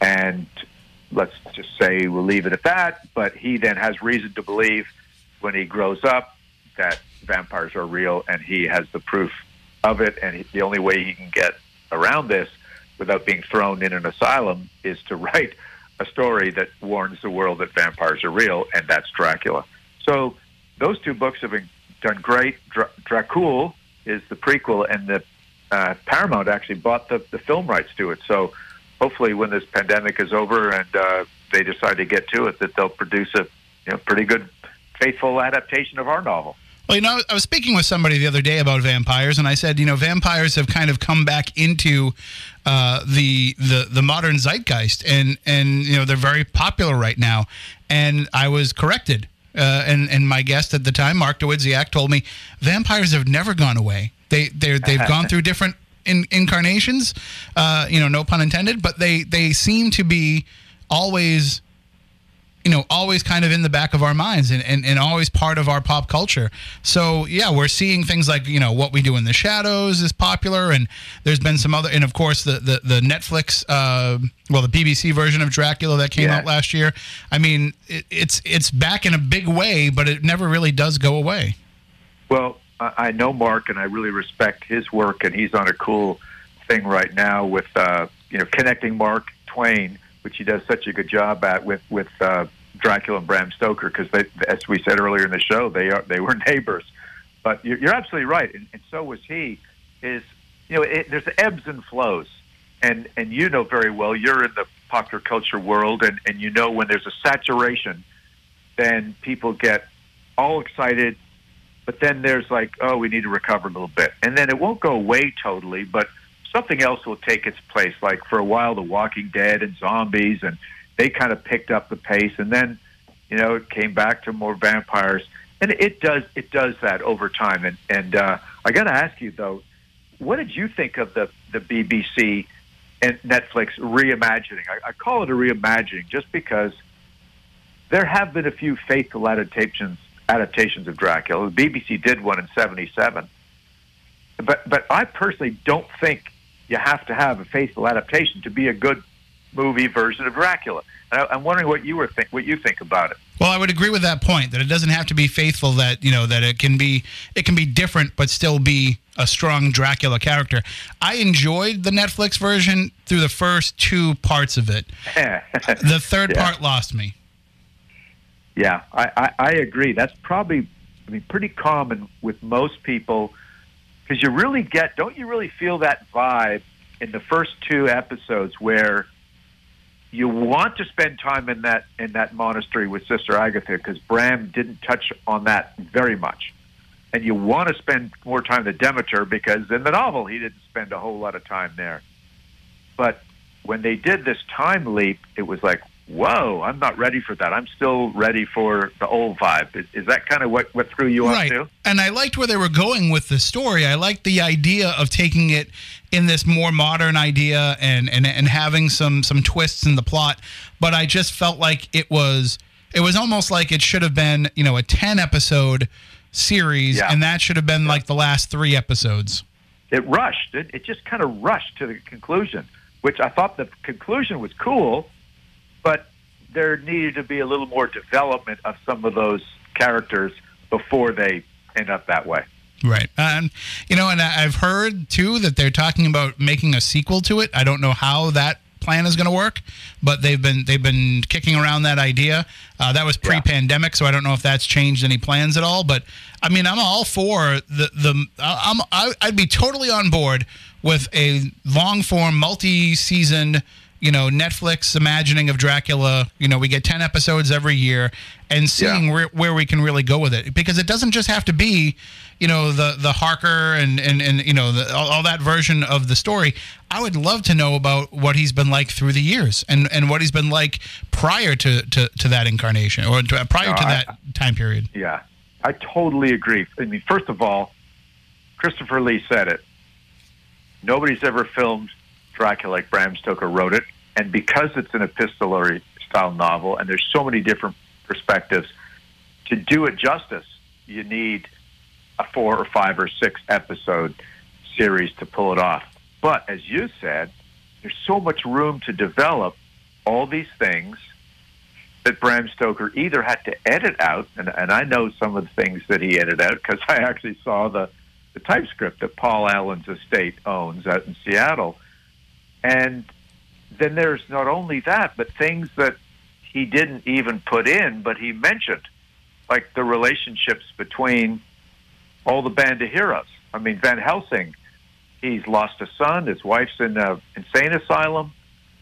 And let's just say we'll leave it at that. But he then has reason to believe when he grows up that vampires are real, and he has the proof of it. And he, the only way he can get around this without being thrown in an asylum is to (laughs) write a story that warns the world that vampires are real, and that's Dracula. So those two books have been done great. Dra- Dracul is the prequel, and the uh, Paramount actually bought the, the film rights to it. So hopefully, when this pandemic is over and uh, they decide to get to it, that they'll produce a you know pretty good, faithful adaptation of our novel. Well, you know, I was speaking with somebody the other day about vampires, and I said, you know, vampires have kind of come back into uh, the the the modern zeitgeist, and and you know they're very popular right now. And I was corrected, uh, and and my guest at the time, Mark Dawidziak, told me vampires have never gone away. They they they've gone through different in, incarnations, uh, you know, no pun intended, but they they seem to be always you know, always kind of in the back of our minds and, and, and always part of our pop culture. So, yeah, we're seeing things like, you know, What We Do in the Shadows is popular. And there's been some other, and of course, the, the, the Netflix, uh, well, the BBC version of Dracula that came Yeah. out last year. I mean, it, it's, it's back in a big way, but it never really does go away. Well, I I know Mark, and I really respect his work, and he's on a cool thing right now with uh, you know connecting Mark Twain, which he does such a good job at with with uh, Dracula and Bram Stoker, because as we said earlier in the show, they are they were (laughs) neighbors. But you're, you're absolutely right, and, and so was he. Is you know it, there's ebbs and flows, and and you know very well you're in the popular culture world, and and you know when there's a saturation, then people get all excited, but then there's like, oh, we need to recover a little bit, and then it won't go away totally, but something else will take its place. Like for a while, The Walking Dead and zombies, and they kind of picked up the pace, and then you know it came back to more vampires, and it does it does that over time. And and uh, I got to ask you though, what did you think of the the BBC and Netflix reimagining? I, I call it a reimagining just because there have been a few faithful adaptations adaptations of Dracula. The BBC did one in '77, but but I personally don't think you have to have a faithful adaptation to be a good movie version of Dracula. And I, I'm wondering what you were think what you think about it. Well, I would agree with that point that it doesn't have to be faithful. That you know that it can be it can be different, but still be a strong Dracula character. I enjoyed the Netflix version through the first two parts of it. (laughs) the third Yeah. part lost me. Yeah, I, I, I agree. That's probably, I mean, pretty common with most people because you really get, don't you really feel that vibe in the first two episodes where you want to spend time in that in that monastery with Sister Agatha because Bram didn't touch on that very much, and you want to spend more time with Demeter because in the novel he didn't spend a whole lot of time there. But when they did this time leap, it was like, whoa, I'm not ready for that. I'm still ready for the old vibe. Is, is that kind of what, what threw you off right. too? And I liked where they were going with the story. I liked the idea of taking it in this more modern idea and, and, and having some, some twists in the plot. But I just felt like it was it was almost like it should have been, you know, a ten episode series Yeah. and that should have been like the last three episodes. It rushed. It, it just kind of rushed to the conclusion, which I thought the conclusion was cool, but there needed to be a little more development of some of those characters before they end up that way. Right. Um, you know, and I- I've heard too that they're talking about making a sequel to it. I don't know how that plan is going to work, but they've been they've been kicking around that idea. Uh, that was pre-pandemic, so I don't know if that's changed any plans at all. But I mean, I'm all for the the I'm I, I'd be totally on board with a long form, multi-season. You know, Netflix imagining of Dracula. You know, we get ten episodes every year, and seeing Yeah. where, where we can really go with it because it doesn't just have to be you know the the Harker and and and you know the, all, all that version of the story. I would love to know about what he's been like through the years and and what he's been like prior to to, to that incarnation or to, prior No, to I- that time period. Yeah, I totally agree. I mean, first of all, Christopher Lee said it. Nobody's ever filmed Dracula like Bram Stoker wrote it, and because it's an epistolary style novel, and there's so many different perspectives, to do it justice, you need a four or five or six episode series to pull it off. But as you said, there's so much room to develop all these things that Bram Stoker either had to edit out, and, and I know some of the things that he edited out because (laughs) I actually saw the, the typescript that Paul Allen's estate owns out in Seattle. And then there's not only that, but things that he didn't even put in, but he mentioned, like the relationships between all the band of heroes. I mean, Van Helsing, he's lost a son, his wife's in a insane asylum.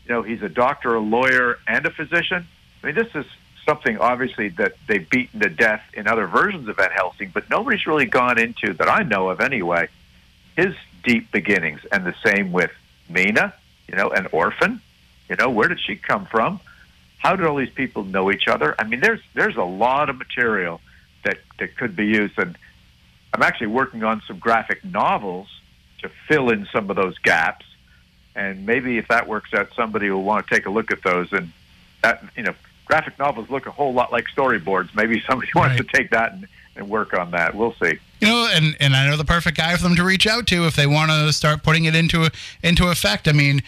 You know, he's a doctor, a lawyer, and a physician. I mean, this is something obviously that they've beaten to death in other versions of Van Helsing, but nobody's really gone into that I know of anyway. His deep beginnings, and the same with Mina, you know, an orphan. You know, where did she come from? How did all these people know each other? I mean, there's there's a lot of material that that could be used, and I'm actually working on some graphic novels to fill in some of those gaps. And maybe if that works out, somebody will want to take a look at those. And that, you know, graphic novels look a whole lot like storyboards. Maybe somebody (laughs) wants to take that and, and work on that. We'll see. You know, and, and I know the perfect guy for them to reach out to if they want to start putting it into into effect. I mean,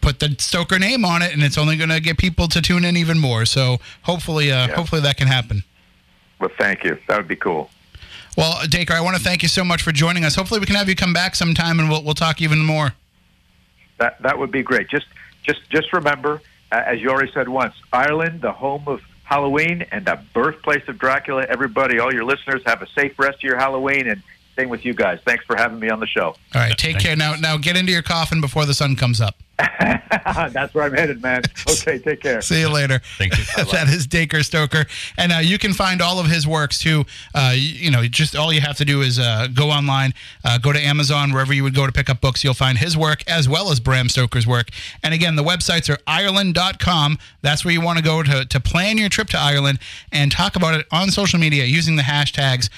put the Stoker name on it, and it's only going to get people to tune in even more. So hopefully, uh, Yeah. hopefully that can happen. Well, thank you. That would be cool. Well, Dacre, I want to thank you so much for joining us. Hopefully, we can have you come back sometime, and we'll we'll talk even more. That that would be great. Just just just remember, uh, as you already said once, Ireland, the home of Halloween and the birthplace of Dracula. Everybody, all your listeners, have a safe rest of your Halloween, and Same with you guys. Thanks for having me on the show. All right, take Thank care now. Now get into your coffin before the sun comes up. (laughs) That's where I'm headed, man. Okay, take care. (laughs) See you later. Thank you. (laughs) that is Dacre Stoker, and uh, you can find all of his works too. Uh, you, you know, just all you have to do is uh, go online, uh, go to Amazon, wherever you would go to pick up books. You'll find his work as well as Bram Stoker's work. And again, the websites are Ireland.com. That's where you want to go to to plan your trip to Ireland and talk about it on social media using the hashtags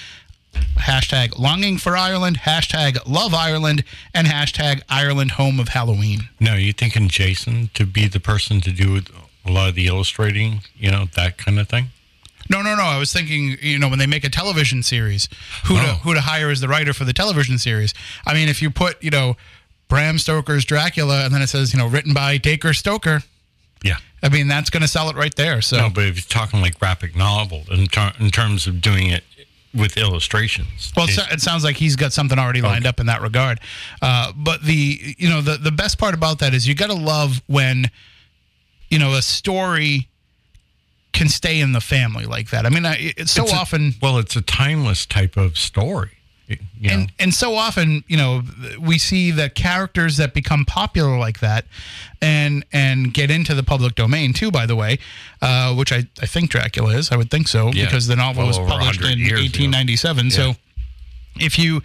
hashtag longing for Ireland, hashtag love Ireland, and hashtag Ireland home of Halloween. Now, you thinking Jason to be the person to do a lot of the illustrating, you know, that kind of thing? No, no, no. I was thinking, you know, when they make a television series, who to Oh. who to hire as the writer for the television series. I mean, if you put, you know, Bram Stoker's Dracula and then it says, you know, written by Dacre Stoker, Yeah. I mean, that's going to sell it right there. So, No, but if you're talking like graphic novel in, ter- in terms of doing it with illustrations. well, it, it- so- it sounds like he's got something already lined up in that regard. Uh, but the, you know, the the best part about that is you got to love when, you know, a story can stay in the family like that. I mean, I, it's so it's a- often. well, it's a timeless type of story. You know? and and so often you know we see that characters that become popular like that and and get into the public domain too by the way uh, which I, I think dracula is i would think so Yeah. because the novel Well was published in years ago. 1897 so if you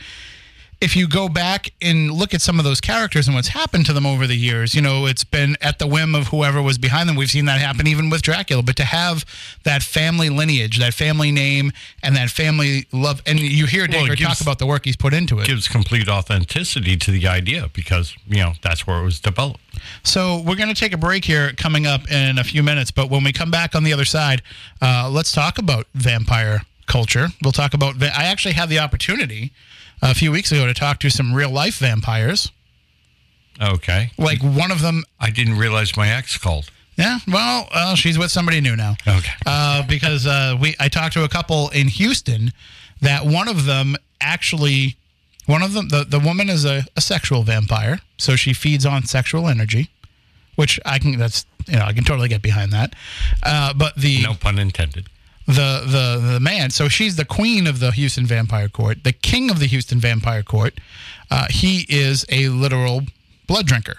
if you go back and look at some of those characters and what's happened to them over the years, you know, it's been at the whim of whoever was behind them. We've seen that happen even with Dracula. But to have that family lineage, that family name, and that family love, and you hear Well, Dacre talk about the work he's put into it. gives complete authenticity to the idea because, you know, that's where it was developed. So we're going to take a break here coming up in a few minutes. But when we come back on the other side, uh, let's talk about vampire culture. We'll talk about. I actually had the opportunity a few weeks ago to talk to some real life vampires. Okay. Like one of them. I didn't realize my ex called. Yeah, well, uh, she's with somebody new now. Okay. Uh, because uh, we, I talked to a couple in Houston that one of them actually, one of them, the, the woman is a, a sexual vampire, so she feeds on sexual energy, which I can, that's, you know, I can totally get behind that. Uh, but the, No pun intended. The, the, the man, so she's the queen of the Houston Vampire Court, the king of the Houston Vampire Court. Uh, he is a literal blood drinker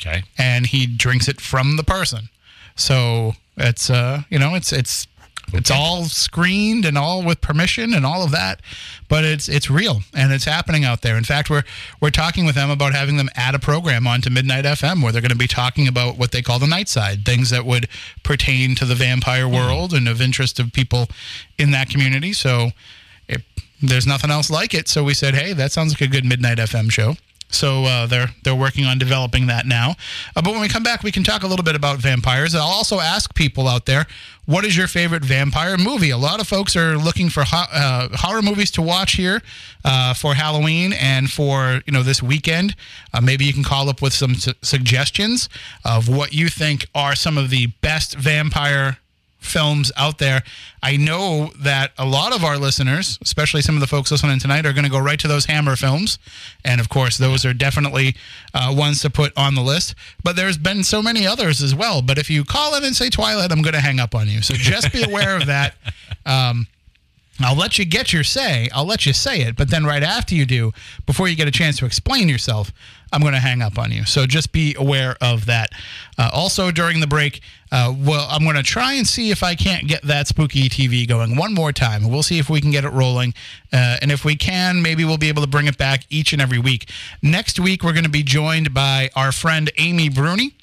Okay. and he drinks it from the person. So it's uh you know it's it's it's all screened and all with permission and all of that, but it's it's real and it's happening out there. In fact, we're we're talking with them about having them add a program onto Midnight FM where they're going to be talking about what they call the night side, things that would pertain to the vampire hmm. world and of interest of people in that community. So it, there's nothing else like it. So we said, hey, that sounds like a good Midnight FM show. So uh, they're they're working on developing that now. Uh, but when we come back, we can talk a little bit about vampires. I'll also ask people out there, what is your favorite vampire movie? A lot of folks are looking for ho- uh, horror movies to watch here uh, for Halloween and for you know this weekend. Uh, maybe you can call up with some su- suggestions of what you think are some of the best vampire films out there. I know that a lot of our listeners, especially some of the folks listening tonight, are going to go right to those Hammer films. And of course, those are definitely uh, ones to put on the list. But there's been so many others as well. But if you call in and say Twilight, I'm going to hang up on you. So just be aware of that. Um, I'll let you get your say. I'll let you say it, but then right after you do, before you get a chance to explain yourself, I'm going to hang up on you. So just be aware of that. Uh, also, during the break, uh, well, I'm going to try and see if I can't get that spooky TV going one more time. We'll see if we can get it rolling, uh, and if we can, maybe we'll be able to bring it back each and every week. Next week, we're going to be joined by our friend Amy Bruni.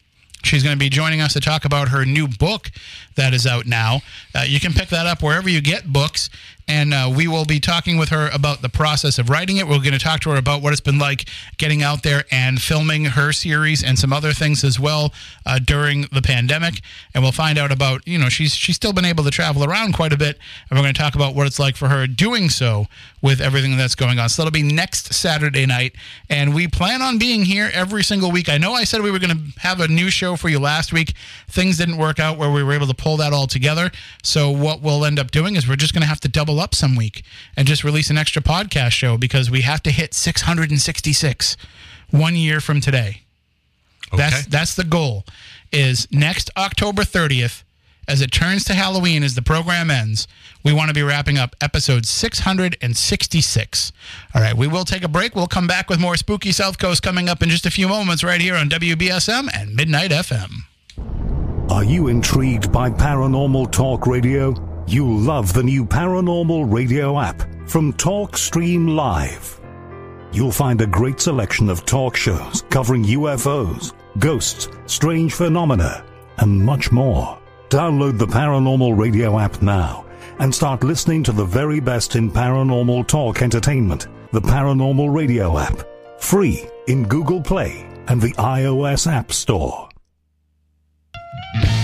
She's going to be joining us to talk about her new book that is out now. Uh, you can pick that up wherever you get books, and uh, we will be talking with her about the process of writing it. We're going to talk to her about what it's been like getting out there and filming her series and some other things as well uh, during the pandemic. And we'll find out about you know she's she's still been able to travel around quite a bit, and we're going to talk about what it's like for her doing so with everything that's going on. So that'll be next Saturday night, and we plan on being here every single week. I know I said we were going to have a new show for you last week. Things didn't work out where we were able to pull that all together. So what we'll end up doing is we're just going to have to double up some week and just release an extra podcast show because we have to hit 666 one year from today. That's Okay. that's the goal. Is next October 30th as it turns to Halloween as the program ends, we want to be wrapping up episode 666. All right, we will take a break. We'll come back with more Spooky South Coast coming up in just a few moments right here on WBSM and Midnight FM. Are you intrigued by paranormal talk radio? You'll love the new paranormal radio app from TalkStream Live. You'll find a great selection of talk shows covering UFOs, ghosts, strange phenomena, and much more. Download the Paranormal Radio app now and start listening to the very best in paranormal talk entertainment. The Paranormal Radio app, free in Google Play and the iOS App Store. And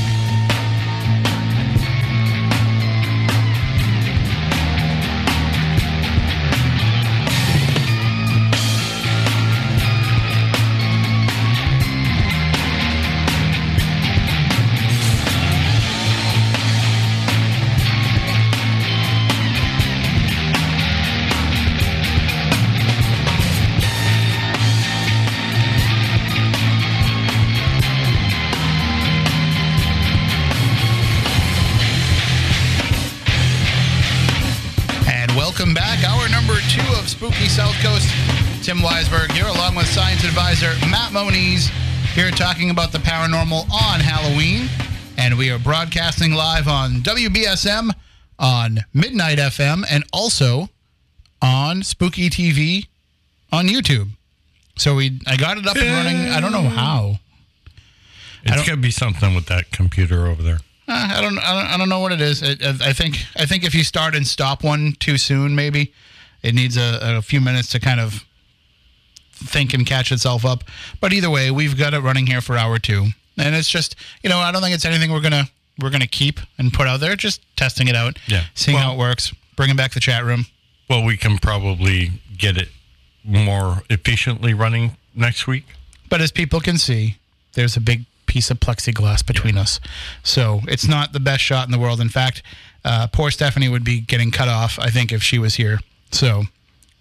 Spooky South Coast. Tim Weisberg here, along with science advisor Matt Moniz, here talking about the paranormal on Halloween. And we are broadcasting live on WBSM, on Midnight FM, and also on Spooky TV on YouTube. So we, I got it up and running. I don't know how. It's to be something with that computer over there. Uh, I don't, I don't, I don't know what it is. It, I think, I think if you start and stop one too soon, maybe it needs a, a few minutes to kind of think and catch itself up. But either way, we've got it running here for hour two, and it's just, you know, I don't think it's anything we're gonna we're gonna keep and put out there. Just testing it out, Yeah. seeing how it works, bringing back the chat room. Well, we can probably get it more efficiently running next week. But as people can see, there's a big piece of plexiglass between us. So it's not the best shot in the world. In fact, uh, poor Stephanie would be getting cut off, I think, if she was here. So,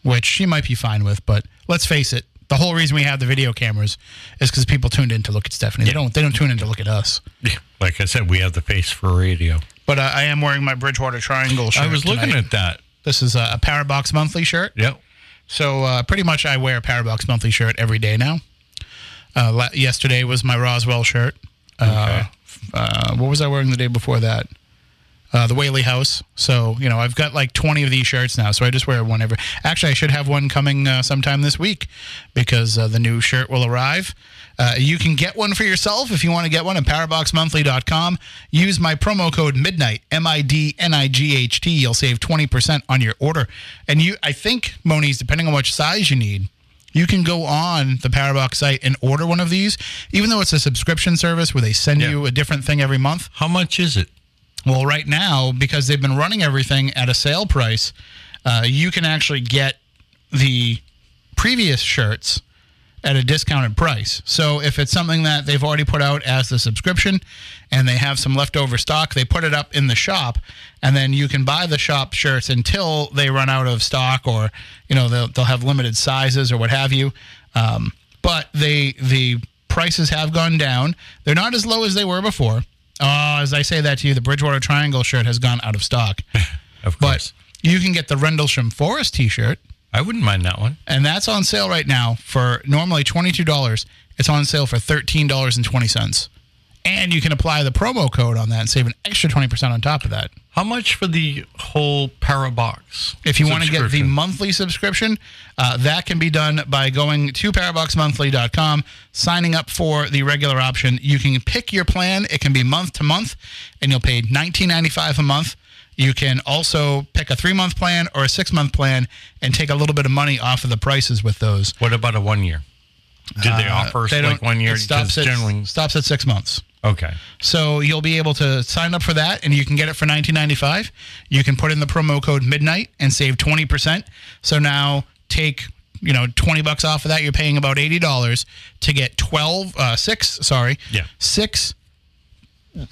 which she might be fine with. But let's face it, the whole reason we have the video cameras is because people tuned in to look at Stephanie. They don't. They don't tune in to look at us. Yeah. Like I said, we have the face for radio. But uh, I am wearing my Bridgewater Triangle shirt. I was looking tonight. at that. this is a, a Parabox monthly shirt. Yep. So uh, pretty much, I wear a Parabox monthly shirt every day now. Uh, la- yesterday was my Roswell shirt. Uh, uh, what was I wearing the day before that? Uh, the Whaley House. So you know, I've got like twenty of these shirts now. So I just wear one every. Actually, I should have one coming uh, sometime this week because uh, the new shirt will arrive. Uh, you can get one for yourself if you want to get one at paraboxmonthly.com. Use my promo code midnight M I D N I G H T. You'll save twenty percent on your order. And you, I think, Moniz, depending on which size you need, you can go on the Parabox site and order one of these, even though it's a subscription service where they send Yeah. you a different thing every month. How much is it? Well, right now, because they've been running everything at a sale price, uh, you can actually get the previous shirts at a discounted price. So if it's something that they've already put out as the subscription and they have some leftover stock, they put it up in the shop and then you can buy the shop shirts until they run out of stock or, you know, they'll, they'll have limited sizes or what have you. Um, but they, the prices have gone down. They're not as low as they were before. Uh, as I say that to you, the Bridgewater Triangle shirt has gone out of stock. (laughs) Of But course. you can get the Rendlesham Forest t-shirt I wouldn't mind that one. and that's on sale right now for normally $22. It's on sale for $13.20. And you can apply the promo code on that and save an extra 20% on top of that. How much for the whole Parabox? If you want to get the monthly subscription, uh, that can be done by going to paraboxmonthly.com, signing up for the regular option. You can pick your plan. It can be month to month, and you'll pay $19.95 a month. You can also pick a three month plan or a six month plan and take a little bit of money off of the prices with those. What about a one year? Did they Uh, offer they like one year? It stops at, generally, stops at six months. okay. So you'll be able to sign up for that, and you can get it for nineteen ninety five. You can put in the promo code midnight and save twenty percent. So now take you know twenty bucks off of that. You're paying about eighty dollars to get twelve, uh, six, sorry, Yeah. six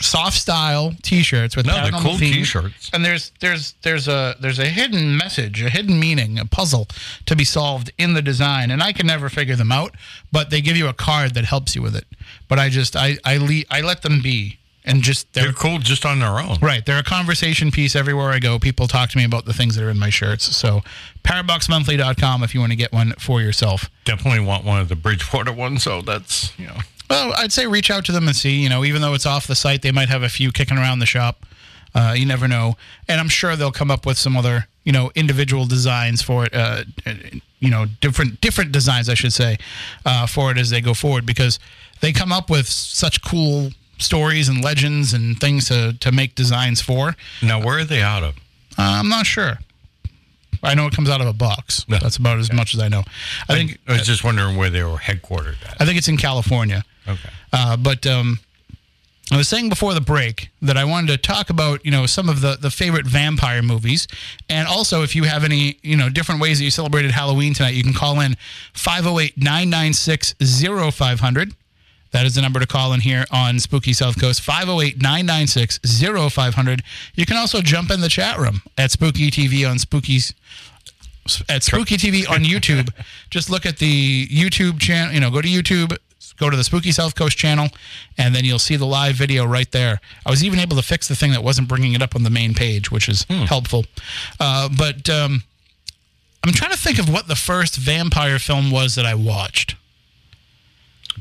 soft style T-shirts with No, they're cool themes. T-shirts. And there's there's there's a there's a hidden message, a hidden meaning, a puzzle to be solved in the design, and I can never figure them out. But they give you a card that helps you with it. But I just I I le- I let them be and just They're they're cool just on their own. Right. They're a conversation piece everywhere I go. People talk to me about the things that are in my shirts. So, paraboxmonthly.com if you want to get one for yourself. Definitely want one of the Bridgewater ones. So that's you know. Well, I'd say reach out to them and see. You know, even though it's off the site, they might have a few kicking around the shop. Uh, you never know. And I'm sure they'll come up with some other, you know, individual designs for it. Uh, you know, different different designs, I should say, uh, for it as they go forward because they come up with such cool stories and legends and things to to make designs for. Now where are they out of? Uh, I'm not sure. I know it comes out of a box. That's about as much as I know. I think I was just wondering where they were headquartered at. I think it's in California. Okay. Uh, but um, I was saying before the break that I wanted to talk about, you know, some of the, the favorite vampire movies. And also, if you have any, you know, different ways that you celebrated Halloween tonight, you can call in 508 996 0500. That is the number to call in here on Spooky South Coast, 508 996 0500. You can also jump in the chat room at Spooky TV on Spooky's at Spooky TV on (laughs) YouTube. Just look at the YouTube channel. You know, go to YouTube, go to the Spooky South Coast channel, and then you'll see the live video right there. I was even able to fix the thing that wasn't bringing it up on the main page, which is helpful. Uh, but um, I'm trying to think of what the first vampire film was that I watched.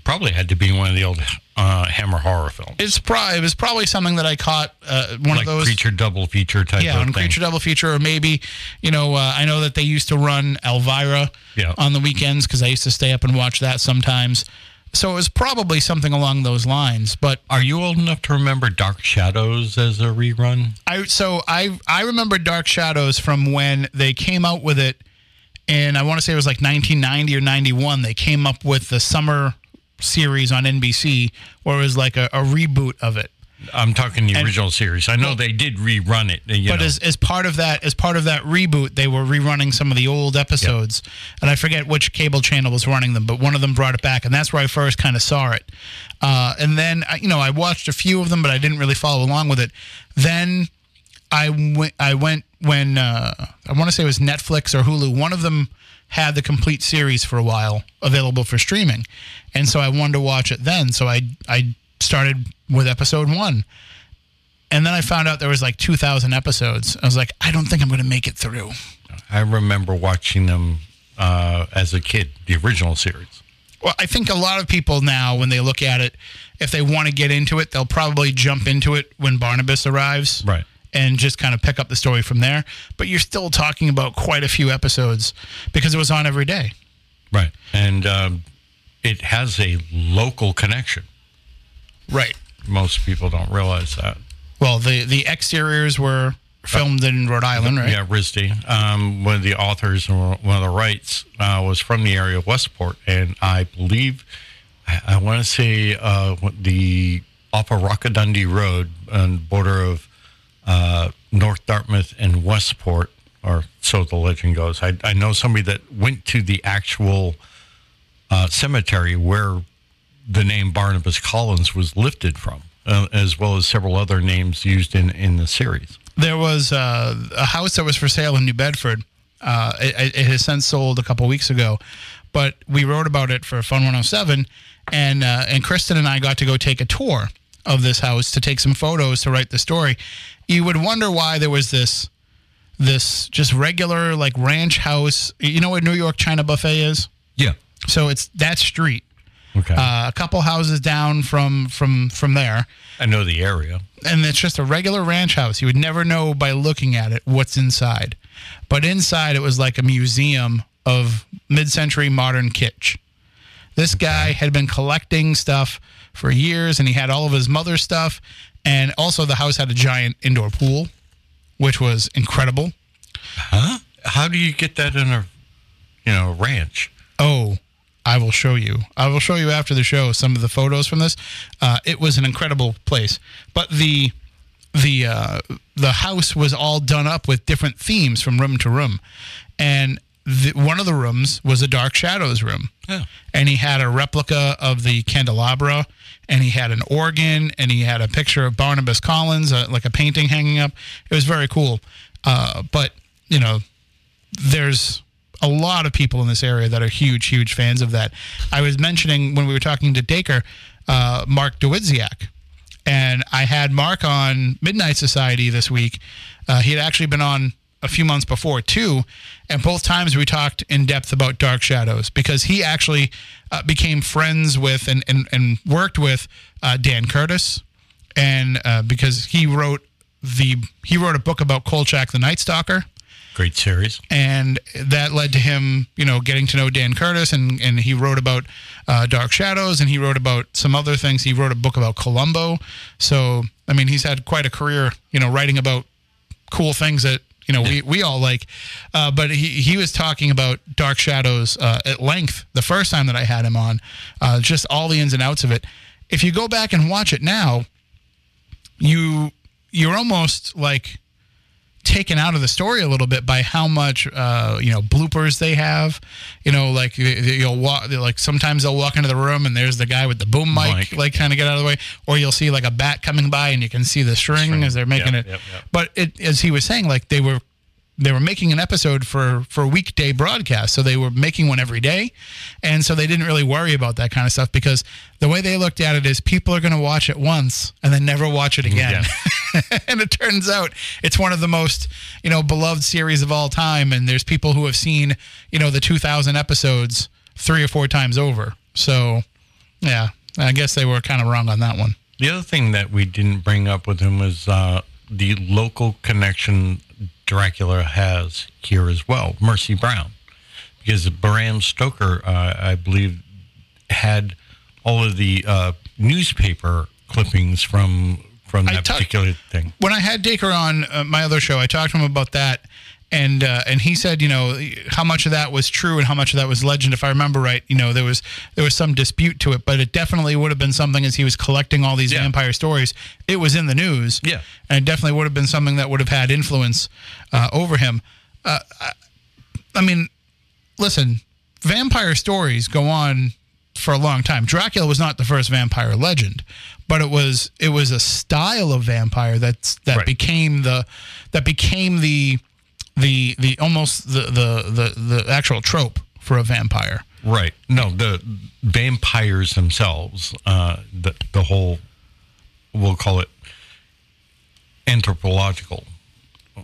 Probably had to be one of the old uh, Hammer horror films. It's probably it was probably something that I caught uh, one like of those. creature double feature type yeah, on. Creature Double Feature, or maybe, you know, uh, I know that they used to run Elvira Yeah. on the weekends because I used to stay up and watch that sometimes. So it was probably something along those lines. But Are you old enough to remember Dark Shadows as a rerun? I so I I remember Dark Shadows from when they came out with it, and I want to say it was like 1990 or 91. They came up with the summer series on NBC, where it was like a, a reboot of it. I'm talking the And- original series. I know Well- they did rerun it. You but know. as, as part of that as part of that reboot they were rerunning some of the old episodes and i forget which cable channel was running them but one of them brought it back and that's where i first kind of saw it uh, and then I- you know i watched a few of them but i didn't really follow along with it then i went i went when uh, i want to say it was netflix or hulu one of them had the complete series for a while available for streaming and so i wanted to watch it then so i i started with episode one and then I found out there was like 2,000 episodes. I was like, I don't think I'm going to make it through. I remember watching them uh, as a kid, the original series. Well, I think a lot of people now, when they look at it, if they want to get into it, they'll probably jump into it when Barnabas arrives. Right. And just kind of pick up the story from there. But you're still talking about quite a few episodes because it was on every day. Right. And um, it has a local connection. Right. Most people don't realize that. Well, the, the exteriors were filmed in Rhode Island, right? Yeah, RISD. Um, one of the authors and one of the rights uh, was from the area of Westport, and I believe I, I want to say uh, the off of Rock O'Dundee Road on the border of uh, North Dartmouth and Westport, or so the legend goes. I, I know somebody that went to the actual uh, cemetery where the name Barnabas Collins was lifted from, uh, as well as several other names used in, in the series. there was uh, a house that was for sale in New Bedford. Uh, it, it has since sold a couple weeks ago, but we wrote about it for Fun 107, and uh, and Kristen and I got to go take a tour of this house to take some photos to write the story. You would wonder why there was this this just regular like ranch house. You know what New York China Buffet is? Yeah. So it's that street. Okay. Uh, a couple houses down from from from there I know the area. and it's just a regular ranch house. You would never know by looking at it what's inside. But inside, it was like a museum of mid century modern kitsch. This guy had been collecting stuff for years and he had all of his mother's stuff. And also, the house had a giant indoor pool, which was incredible. Huh? How do you get that in a, you know, ranch? Oh, I will show you. I will show you after the show some of the photos from this. Uh, it was an incredible place, but the the uh, the house was all done up with different themes from room to room, and the, one of the rooms was a Dark Shadows room, Yeah. and he had a replica of the candelabra, and he had an organ, and he had a picture of Barnabas Collins, uh, like a painting hanging up. It was very cool, uh, but you know there's a lot of people in this area that are huge, huge fans of that. I was mentioning when we were talking to Dacre, uh, Mark Dawidziak, and I had Mark on Midnight Society this week. Uh, he had actually been on a few months before too, and both times we talked in depth about Dark Shadows because he actually uh, became friends with and and, and worked with uh, Dan Curtis, and uh, because he wrote the he wrote a book about Kolchak the Night Stalker Great series. and that led to him, you know, getting to know Dan Curtis, and and he wrote about uh, Dark Shadows, and he wrote about some other things. He wrote a book about Columbo. So, I mean, he's had quite a career, you know, writing about cool things that you know we, we all like. Uh, but he he was talking about Dark Shadows uh, at length the first time that I had him on, uh, just all the ins and outs of it. If you go back and watch it now, you you're almost like taken out of the story a little bit by how much uh, you know bloopers they have. You know, like you'll walk, like sometimes they'll walk into the room and there's the guy with the boom mic, Mic. like kind of get out of the way, or you'll see like a bat coming by and you can see the string, String. as they're making Yep, it. yep, yep. But it, as he was saying, like they were they were making an episode for for weekday broadcast. So they were making one every day. And so they didn't really worry about that kind of stuff because the way they looked at it is people are going to watch it once and then never watch it again. (laughs) And it turns out it's one of the most you know beloved series of all time. And there's people who have seen you know the 2000 episodes three or four times over. So yeah i guess they were kind of wrong on that one. The other thing that we didn't bring up with him was uh, the local connection Dracula has here as well, Mercy Brown, because Bram Stoker, uh, I believe, had all of the uh, newspaper clippings from from that particular thing. when I had Dacre on uh, my other show, I talked to him about that, and uh, and he said, you know, how much of that was true and how much of that was legend. If I remember right, you know, there was there was some dispute to it, but it definitely would have been something as he was collecting all these Yeah. vampire stories. It was in the news, Yeah. and it definitely would have been something that would have had influence uh, over him. Uh, I, I mean, listen, vampire stories go on for a long time. Dracula was not the first vampire legend, but it was it was a style of vampire that's that Right. became the that became the the the almost the the the, the actual trope for a vampire. Right. No, the vampires themselves, uh, the the whole, we'll call it anthropological.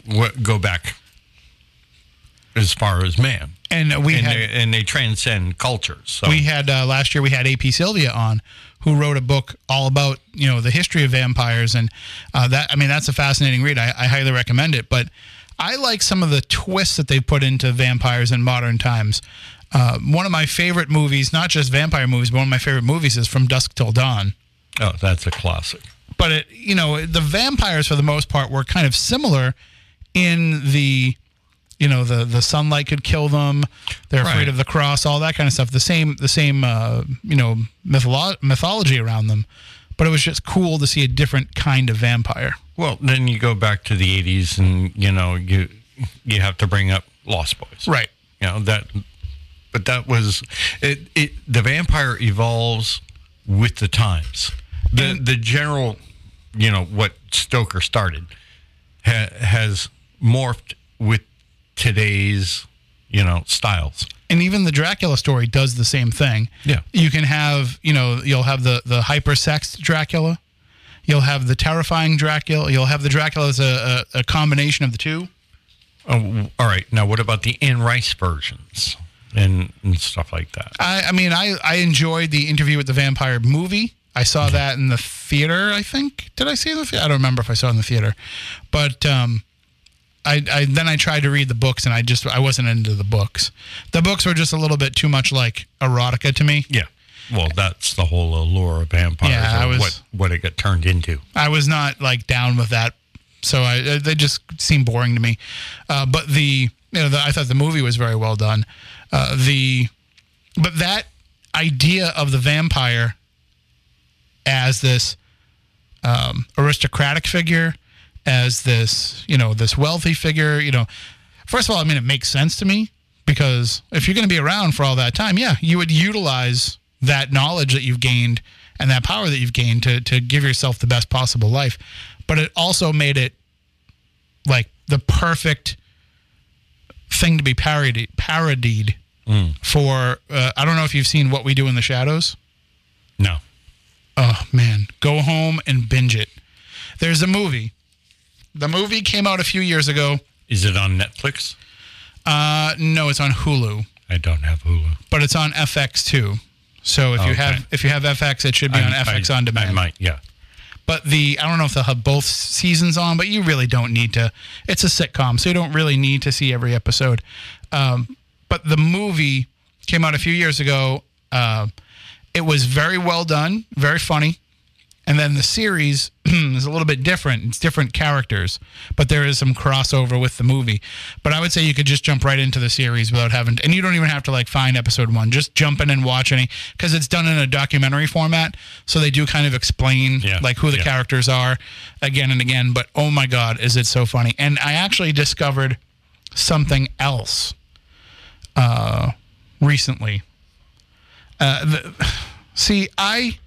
What, go back as far as man, And we and had they, and they transcend cultures. So we had uh, last year we had AP Sylvia on who wrote a book all about you know the history of vampires and uh, that I mean that's a fascinating read I, I highly recommend it but I like some of the twists that they've put into vampires in modern times. Uh, one of my favorite movies not just vampire movies but one of my favorite movies is From Dusk Till Dawn. Oh, that's a classic. but it you know the vampires for the most part were kind of similar in the you know the the sunlight could kill them. They're afraid of the cross all that kind of stuff. The same the same uh, you know mytholo- mythology around them but it was just cool to see a different kind of vampire Well, then you go back to the '80s, and you know you you have to bring up Lost Boys, right You know that, but that was it. it the vampire evolves with the times. The the general, you know, what Stoker started ha, has morphed with today's, you know, styles. And even the Dracula story does the same thing. Yeah. You can have, you know, you'll have the the hypersexed Dracula, you'll have the terrifying Dracula, you'll have the Dracula as a, a, a combination of the two. Oh, all right. Now, what about the Anne Rice versions and, and stuff like that? I, I mean, I, I enjoyed the interview with the vampire movie. I saw that in the theater. I think did I see it in the theater? I don't remember if I saw it in the theater, but um, I, I then I tried to read the books and I just I wasn't into the books. The books were just a little bit too much like erotica to me. Yeah. Well, that's the whole allure of vampires. Yeah, I was- what what it got turned into. I was not like down with that, so I they just seemed boring to me. Uh, but the you know the, I thought the movie was very well done. Uh, the but that idea of the vampire as this um, aristocratic figure, as this you know this wealthy figure, you know, first of all, I mean it makes sense to me because if you're going to be around for all that time, yeah, you would utilize that knowledge that you've gained and that power that you've gained to to give yourself the best possible life. But it also made it like the perfect thing to be parodied parodied for uh, I don't know if you've seen What We Do in the Shadows. No. Oh man, go home and binge it. There's a movie. The movie came out a few years ago. Is it on Netflix? Uh, no, it's on Hulu, I don't have Hulu. but it's on FX too. So if you have if you have FX, it should be on FX I- on demand. I might, yeah. But the I don't know if they'll have both seasons on, but you really don't need to. It's a sitcom, so you don't really need to see every episode. Um, but the movie came out a few years ago. Uh, it was very well done, very funny. And then the series (clears throat) is a little bit different. It's different characters, but there is some crossover with the movie. But I would say you could just jump right into the series without having, to, and you don't even have to like find episode one. Just jump in and watch any because it's done in a documentary format. So they do kind of explain Yeah, like who the yeah. characters are again and again. But oh my god, is it so funny? And I actually discovered something else uh, recently. Uh, the, (sighs) see, I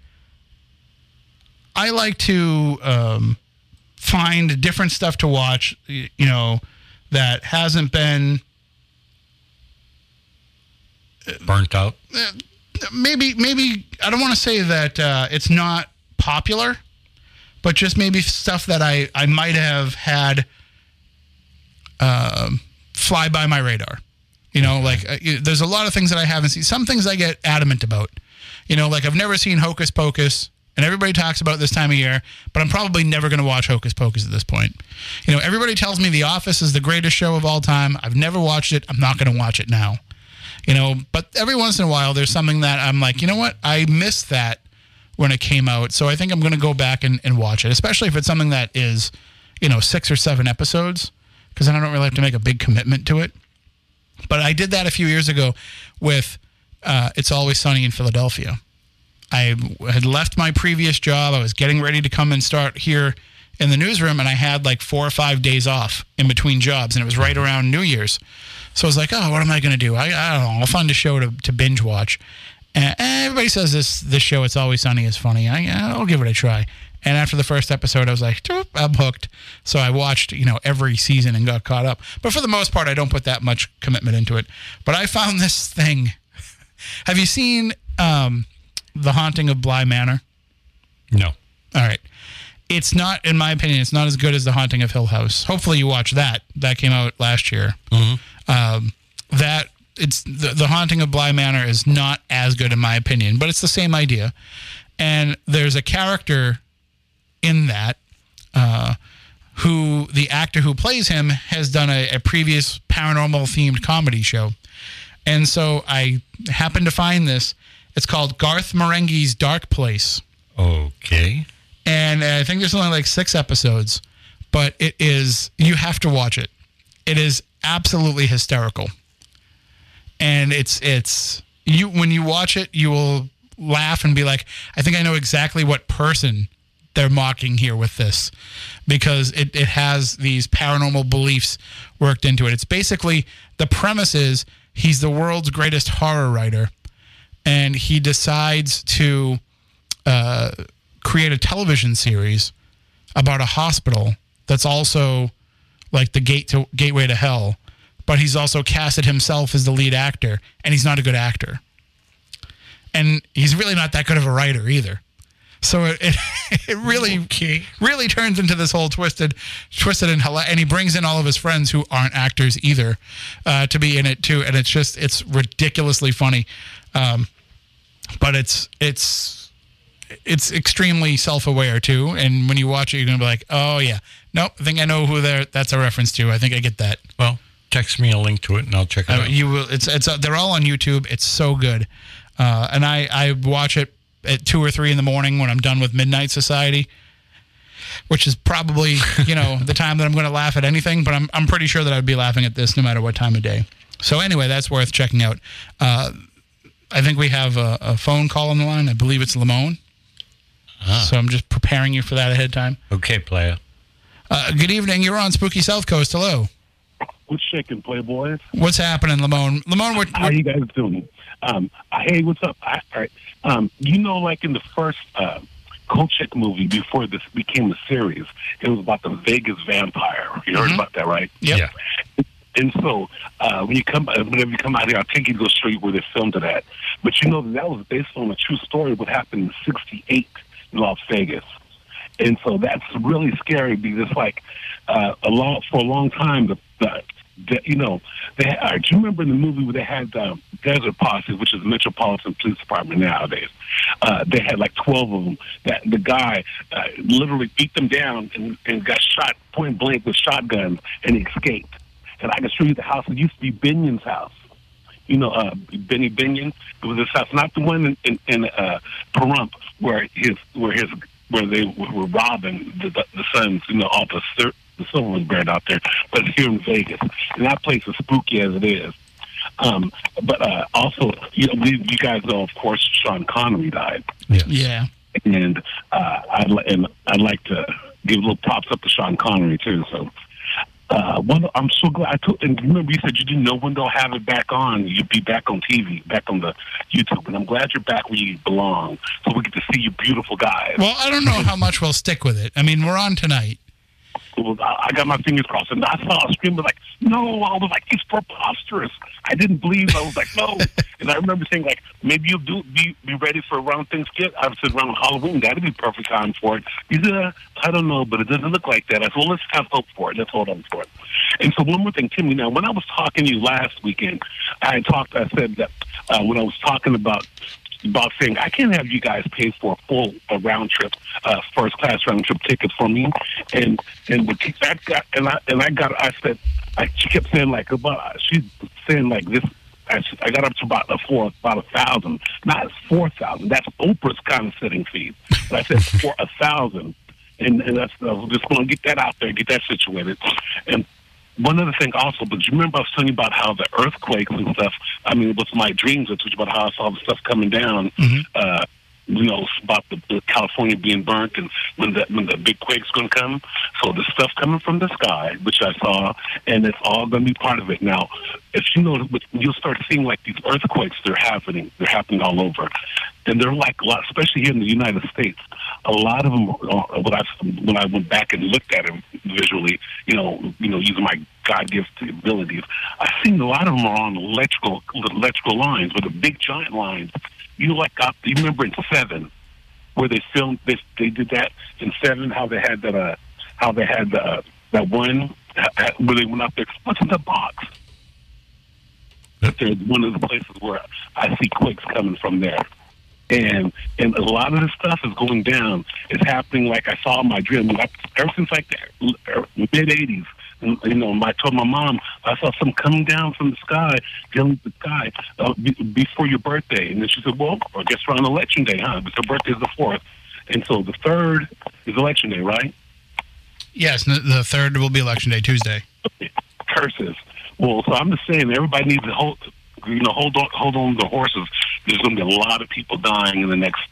I like to um, find different stuff to watch. You know, that hasn't been Burnt out. maybe maybe I don't want to say that uh, it's not popular, but just maybe stuff that I I might have had um, fly by my radar. You know, like uh, there's a lot of things that I haven't seen. Some things I get adamant about. You know, like I've never seen Hocus Pocus, and everybody talks about this time of year, but I'm probably never going to watch Hocus Pocus at this point. You know, everybody tells me The Office is the greatest show of all time. I've never watched it. I'm not going to watch it now you know but every once in a while there's something that i'm like you know what i missed that when it came out so i think i'm going to go back and, and watch it especially if it's something that is you know six or seven episodes because then i don't really have to make a big commitment to it but i did that a few years ago with uh, it's always sunny in philadelphia i had left my previous job i was getting ready to come and start here in the newsroom and i had like four or five days off in between jobs and it was right around new year's so I was like, oh, what am I going to do? I, I don't know. I'll find a show to, to binge watch. And everybody says this this show, It's Always Sunny, is funny. I, I'll give it a try. And after the first episode, I was like, I'm hooked. So I watched, you know, every season and got caught up. But for the most part, I don't put that much commitment into it. But I found this thing. (laughs) Have you seen um, The Haunting of Bly Manor? No. All right. It's not, in my opinion, it's not as good as The Haunting of Hill House. Hopefully, you watch that. That came out last year. Um, that it's the, the Haunting of Bly Manor is not as good, in my opinion, but it's the same idea. And there's a character in that uh, who the actor who plays him has done a, a previous paranormal themed comedy show. And so I happened to find this. It's called Garth Marenghi's Dark Place Okay. and uh, I think there's only like six episodes, but it is you have to watch it. It is absolutely hysterical, and it's it's you when you watch it, you will laugh and be like, I think I know exactly what person they're mocking here with this because it, it has these paranormal beliefs worked into it. It's basically the premise is he's the world's greatest horror writer and he decides to uh, create a television series about a hospital that's also like the gate to gateway to hell but he's also casted himself as the lead actor and he's not a good actor. And he's really not that good of a writer either. So it, it, (laughs) it really really turns into this whole twisted twisted and hila- and he brings in all of his friends who aren't actors either uh, to be in it too and it's just it's ridiculously funny um, but it's it's it's extremely self-aware too. And when you watch it you're gonna be like oh yeah. Nope i think i know who they're that's a reference to. I think i get that. Well, text me a link to it and I'll check it uh, out. you will it's it's uh, they're all on youtube. It's so good. Uh, and i i watch it at two or three in the morning when i'm done with midnight society which is probably you know (laughs) the time that i'm going to laugh at anything but i'm, I'm pretty sure that i'd be laughing at this no matter what time of day. So anyway that's worth checking out. Uh, i think we have a, a phone call on the line i believe it's lamone so i'm just preparing you for that ahead of time okay, player. uh, good evening you're on spooky south coast hello What's shaking, Playboy? what's happening lamone lamone what, How you guys doing? Um, uh, hey, what's up? I, all right. Um, you know, like in the first uh, Kolchak movie before this became a series, it was about the Vegas vampire. You heard about that, right? Yep. Yeah. And so, uh, when you come, uh, whenever you come out here, I think you the street where they filmed it at. But you know, that was based on a true story. What happened in '68 in Las Vegas. And so that's really scary because like uh, a long for a long time the, the, the you know they uh, do you remember in the movie where they had um, Desert Posse, which is the Metropolitan Police Department nowadays? Uh, they had like twelve of them. That the guy uh, literally beat them down and, and got shot point blank with shotguns and he escaped. And I can show you the house. It used to be Binion's house you know, uh, Benny Binion. It was his house, not the one in, in, in uh, Pahrump where his where his where they were robbing the, the, the sons, you know, all the the silver was buried out there, but here in Vegas, and that place is spooky as it is. Um, but uh, also, you know, we, you guys know, of course, Sean Connery died. Yes. Yeah. and uh, I'd li- and I'd like to give a little props up to Sean Connery too. So, uh, I'm so glad. I took, and remember, you said you didn't know when they'll have it back on. You'd be back on TV, back on the YouTube, and I'm glad you're back where you belong, so we get to see you beautiful guys. Well, I don't know how much we'll stick with it. I mean, we're on tonight. I I got my fingers crossed, and I saw a scream like, "No!" I was like, "It's preposterous." I didn't believe. I was like, "No!" (laughs) and I remember saying, "Like, maybe you'll do be be ready for around Thanksgiving." I said, "Around Halloween, that'd be perfect time for it." He said, uh, "I don't know, but it doesn't look like that." I said, "Well, let's have hope for it. Let's hold on for it." And so, one more thing, Timmy. Now, when I was talking to you last weekend, I talked. I said that uh, when I was talking about about saying I can't have you guys pay for a full a round trip, uh, first class round trip ticket for me, and and with that got and I and I got I said I she kept saying like about she's saying like this. I, I got up to about a four, about a thousand, not four thousand. That's Oprah's kind of sitting fee. But I said (laughs) for a thousand, and and that's I was just going to get that out there, get that situated, and one other thing also, but you remember I was telling you about how the earthquakes and stuff. I mean, with my dreams, I told you about how I saw the stuff coming down. Uh, you know about the, the California being burnt and when the when the big quake's going to come. So the stuff coming from the sky, which I saw, and it's all going to be part of it. Now, if you know, you'll start seeing like these earthquakes. They're happening. They're happening all over, and they're like a lot, especially here in the United States. A lot of them. Uh, when I when I went back and looked at them visually, you know, you know, using my God gifted abilities, I've seen a lot of them are on electrical electrical lines, with the big giant lines you like up. You remember in Seven, where they filmed this? They did that in Seven. How they had that? Uh, how they had uh, that one uh, where they went up there. What's in the box? There's one of the places where I see quakes coming from there. And and a lot of this stuff is going down. It's happening like I saw in my dream. Ever since like the mid '80s, and, you know, I told my mom I saw something coming down from the sky, dealing with the sky uh, be, before your birthday. And then she said, "Well, I guess around election day, huh? Because her birthday is the fourth, and so the third is election day, right? Yes, the third will be election day, Tuesday. Curses. Well, so I'm just saying, everybody needs to hold, you know, hold on, hold on to the horses. There's going to be a lot of people dying in the next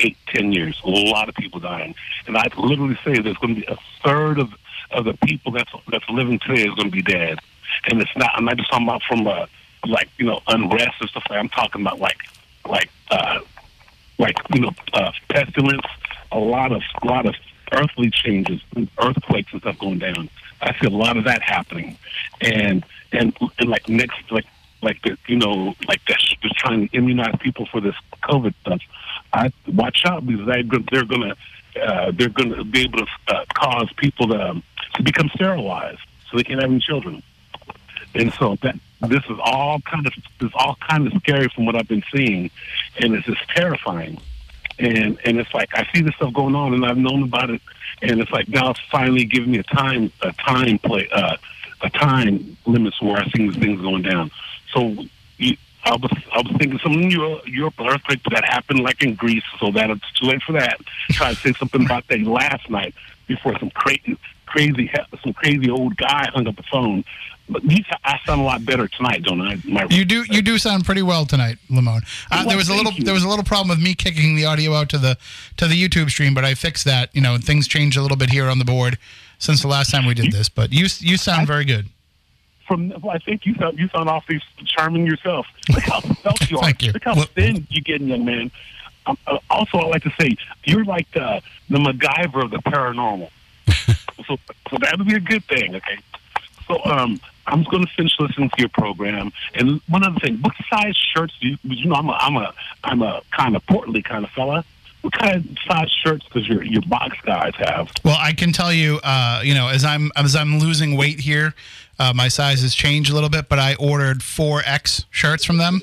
eight, ten years. A lot of people dying, and I literally say there's going to be a third of of the people that's that's living today is going to be dead. And it's not. I'm not just talking about from uh, like you know unrest and stuff. Like I'm talking about like like uh, like you know uh, pestilence. A lot of a lot of earthly changes, earthquakes and stuff going down. I see a lot of that happening, and and, and like next like like the you know like they're just trying to immunize people for this COVID stuff. I watch out because they they're gonna uh, they're gonna be able to uh, cause people to um, to become sterilized so they can't have any children. And so that this is all kind of this all kind of scary from what I've been seeing, and it's just terrifying. And and it's like I see this stuff going on, and I've known about it, and it's like now it's finally giving me a time a time play uh, a time limits where I see these things going down. So I was I was thinking some Europe, Europe earthquake that happened like in Greece, so that it's too late for that. Try to say something about that last night before some crazy crazy some crazy old guy hung up the phone. But these, I sound a lot better tonight, don't I? My, You do you do sound pretty well tonight, Lamone. Uh, Well, there was a little you. there was a little problem with me kicking the audio out to the to the YouTube stream, but I fixed that. You know, and things changed a little bit here on the board since the last time we did this. But you you sound very good. From I think you sound you sound awfully charming yourself. Look how (laughs) svelte you are. Thank you. Look how Well- thin you're getting, young man. Um, uh, also, I like to say you're like the the MacGyver of the paranormal. (laughs) so, so that would be a good thing. Okay. So, um, I'm going to finish listening to your program. And one other thing, what size shirts do you? You know, I'm a I'm a I'm a kind of portly kind of fella. What kind of size shirts does your your box guys have? Well, I can tell you, uh, you know, as I'm as I'm losing weight here, uh, my size has changed a little bit. But I ordered four X shirts from them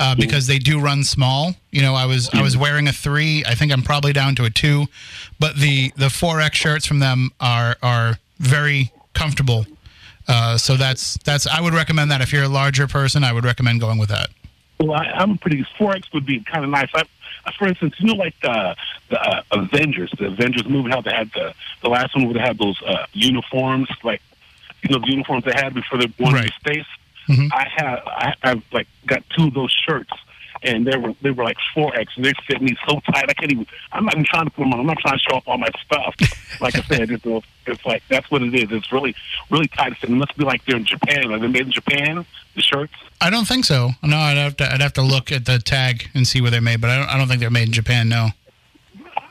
uh, because they do run small. You know, I was I was wearing a three. I think I'm probably down to a two, but the the four X shirts from them are are very comfortable. Uh, so that's that's I would recommend that if you're a larger person, I would recommend going with that. Well, I, I'm pretty. Four X would be kind of nice. I, for instance, you know, like the the uh, Avengers, the Avengers movie, how they had the the last one where they had those uh, uniforms, like you know, the uniforms they had before they went Right. into space. Mhm. I have I, I've like got two of those shirts, and they were they were like four X, and they fit me so tight. I can't even. I'm not even trying to put them on. I'm not trying to show off all my stuff. Like I said, it's, a, it's like that's what it is. It's really really tight. It must be like they're in Japan. Are they made in Japan? The shirts. I don't think so. No, I'd have to I'd have to look at the tag and see where they're made, but I don't I don't think they're made in Japan. No,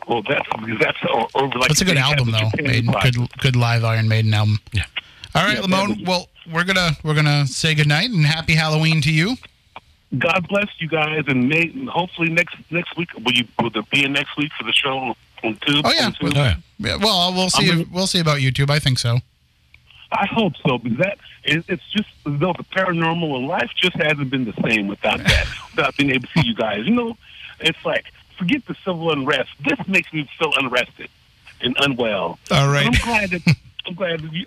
Well, that's that's or, or like that's a good album though. Japan Maiden, good good live Iron Maiden album. Yeah. All right, Yeah, Lamone. Well, we're gonna we're gonna say goodnight and happy Halloween to you. God bless you guys, and may, hopefully next next week will you will there be a next week for the show on Tube? Oh, yeah. on Oh, yeah. Yeah, well, we'll see. I'm if, we'll see about YouTube. I think so. I hope so because that it, it's just though the paranormal and life just hasn't been the same without that, (laughs) without being able to see you guys. You know, it's like forget the civil unrest. This makes me feel unrested and unwell. All right. I'm glad that I'm glad that you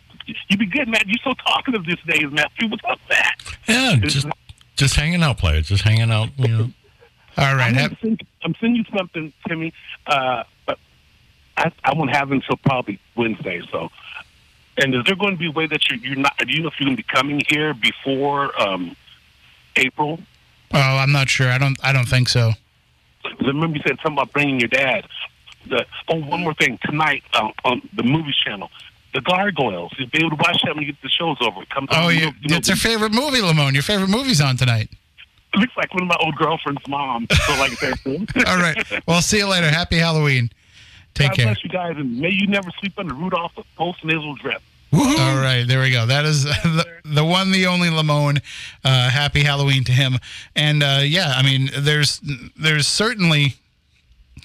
you be good, man. You're so talkative these days, Matthew. What's up, Matt? Yeah, just just hanging out, players. Just hanging out. You know. (laughs) All right. I'm, Have, send, I'm sending you something, Timmy, uh, but I, I won't have it until probably Wednesday. So, and is there going to be a way that you're, you're not? Do you know if you're going to be coming here before um, April? oh, I'm not sure. I don't. I don't think so. I remember you said something about bringing your dad. The, oh, one more thing tonight uh, on the movie channel. The Gargoyles. You'll be able to watch that when you get the show's over. Come to Oh, you you, know, it's your favorite movie, Lamone. Your favorite movie's on tonight. It looks like one of my old girlfriend's mom. So like (laughs) I All right. Well, see you later. Happy Halloween. Take God care. bless you guys, and may you never sleep under Rudolph the post nasal drip. All right, there we go. That is (laughs) the, the one, the only Lamone. Uh, happy Halloween to him. And uh, yeah, I mean, there's there's certainly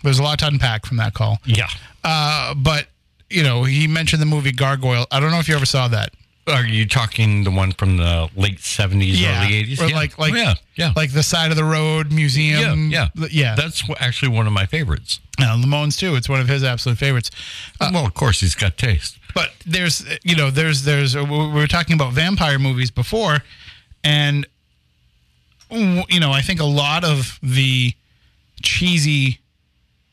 there's a lot to unpack from that call. Yeah. Uh, but you know, he mentioned the movie Gargoyle. I don't know if you ever saw that. Are you talking the one from the late seventies, early eighties? Or like like Oh, yeah, yeah, like the side of the road museum. yeah, yeah, yeah. That's actually one of my favorites. Uh, Lamone's too. It's one of his absolute favorites. well, of course, he's got taste. but there's you know there's there's we were talking about vampire movies before and you know i think a lot of the cheesy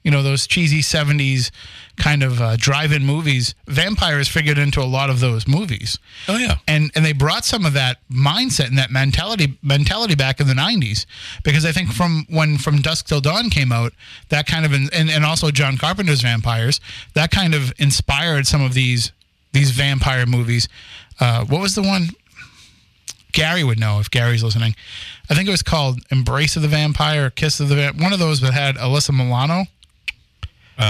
you know those cheesy 70s kind of uh, drive-in movies vampires figured into a lot of those movies. Oh yeah, and and they brought some of that mindset and that mentality mentality back in the 90s because i think from when from dusk till dawn came out that kind of and, and also john carpenter's vampires that kind of inspired some of these these vampire movies. Uh, what was the one? Gary would know if gary's listening. I think it was called embrace of the vampire kiss of the Vamp- one of those that had alyssa milano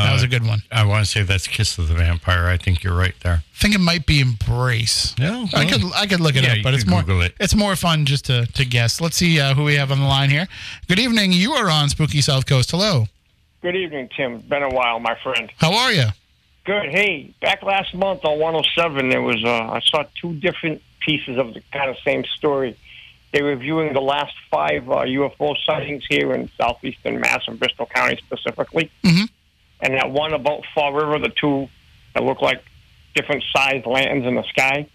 that was a good one I want to say that's Kiss of the Vampire. I think you're right there. I think it might be embrace. Yeah, I could I could look it yeah, up, but it's could more it. it's more fun just to to guess. Let's see uh, who we have on the line here. Good evening. You are on Spooky South Coast. Hello. Good evening, Tim. Been a while, my friend. How are you? Good. Hey, back last month on 107, there was uh, I saw two different pieces of the kind of same story. They were viewing the last five uh, UFO sightings here in southeastern Mass and Bristol County specifically, Mhm. And that one about Fall River, the two that look like different sized lanterns in the sky.